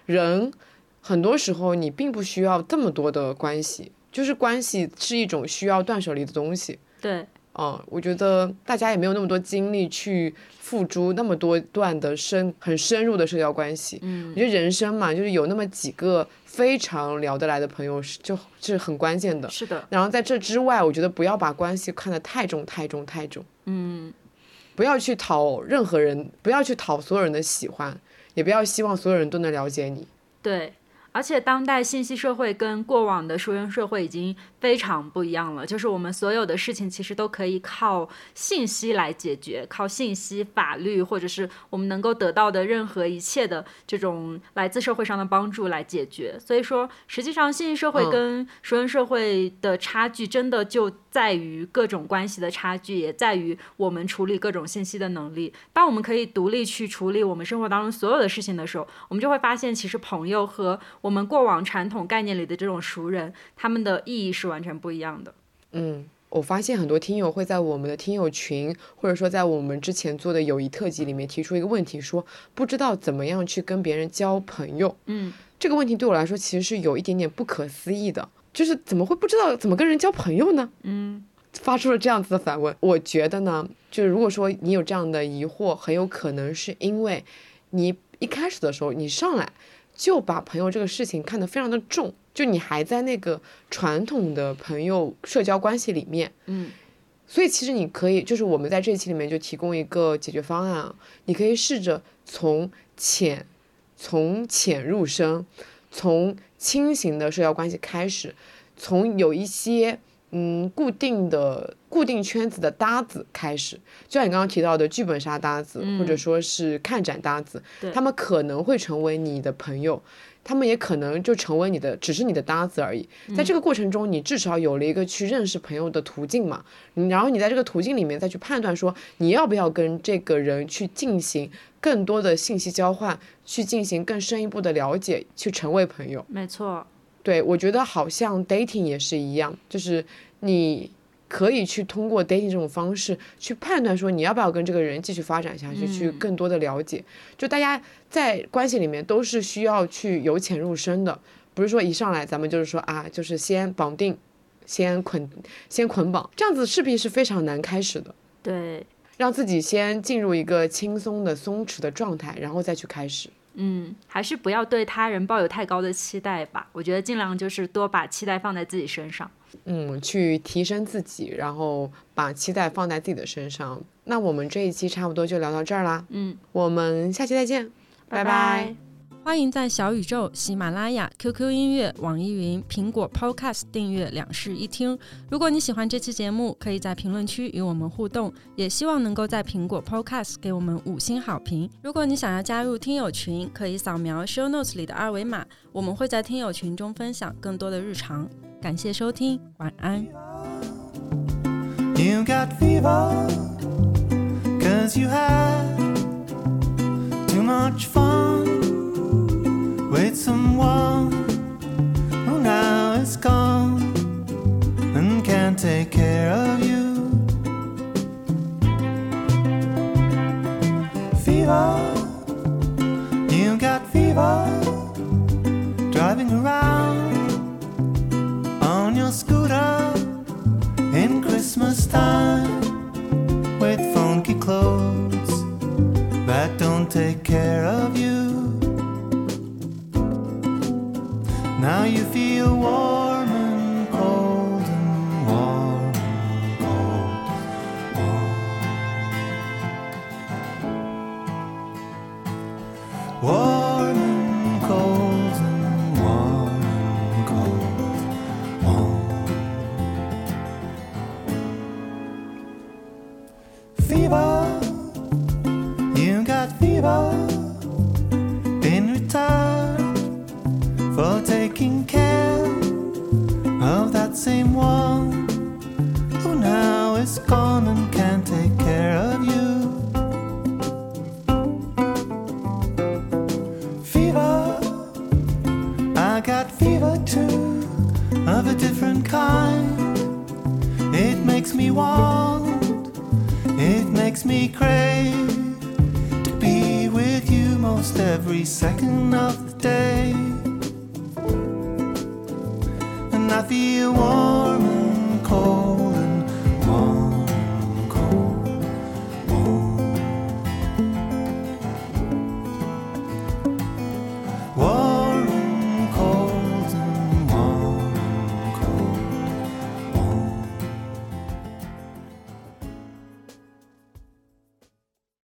人很多时候你并不需要这么多的关系，就是关系是一种需要断舍离的东西。对，嗯，我觉得大家也没有那么多精力去付诸那么多段的深很深入的社交关系。嗯我觉得人生嘛，就是有那么几个非常聊得来的朋友是就是很关键的。是的，然后在这之外，我觉得不要把关系看得太重、太重、太重。嗯，不要去讨任何人，不要去讨所有人的喜欢，也不要希望所有人都能了解你。对。而且当代信息社会跟过往的熟人社会已经非常不一样了，就是我们所有的事情其实都可以靠信息来解决，靠信息、法律或者是我们能够得到的任何一切的这种来自社会上的帮助来解决。所以说，实际上信息社会嗯跟熟人社会的差距，真的就在于各种关系的差距，也在于我们处理各种信息的能力。当我们可以独立去处理我们生活当中所有的事情的时候，我们就会发现，其实朋友和我们过往传统概念里的这种熟人，他们的意义是完全不一样的。嗯，我发现很多听友会在我们的听友群，或者说在我们之前做的友谊特辑里面提出一个问题，说不知道怎么样去跟别人交朋友。嗯，这个问题对我来说其实是有一点点不可思议的，就是怎么会不知道怎么跟人交朋友呢？嗯，发出了这样子的反问。我觉得呢，就是如果说你有这样的疑惑，很有可能是因为你一开始的时候，你上来就把朋友这个事情看得非常的重，就你还在那个传统的朋友社交关系里面。嗯，所以其实你可以，就是我们在这期里面就提供一个解决方案啊，你可以试着从浅，从浅入深，从轻型的社交关系开始，从有一些嗯固定的固定圈子的搭子开始，就像你刚刚提到的剧本杀搭子，或者说是看展搭子，他们可能会成为你的朋友。他们也可能就成为你的，只是你的搭子而已。在这个过程中，你至少有了一个去认识朋友的途径嘛。然后你在这个途径里面再去判断说，你要不要跟这个人去进行更多的信息交换，去进行更深一步的了解，去成为朋友。没错。对我觉得好像 dating 也是一样，就是你可以去通过 dating 这种方式去判断说你要不要跟这个人继续发展下去，去更多的了解。就大家在关系里面都是需要去由浅入深的，不是说一上来咱们就是说啊，就是先绑定，先捆，先捆绑，这样子势必是非常难开始的。对，让自己先进入一个轻松的、松弛的状态，然后再去开始。嗯，还是不要对他人抱有太高的期待吧。我觉得尽量就是多把期待放在自己身上。嗯，去提升自己，然后把期待放在自己的身上。那我们这一期差不多就聊到这儿啦。嗯，我们下期再见，拜拜拜欢迎在小宇宙、喜马拉雅、QQ 音乐、网易云、苹果 Podcast 订阅两室一厅。如果你喜欢这期节目，可以在评论区与我们互动，也希望能够在苹果 Podcast 给我们五星好评。如果你想要加入听友群，可以扫描 Show Notes 里的二维码，我们会在听友群中分享更多的日常。感谢收听，晚安。You got fever, cause you had too much fun someone who now is gone and can't take care of you.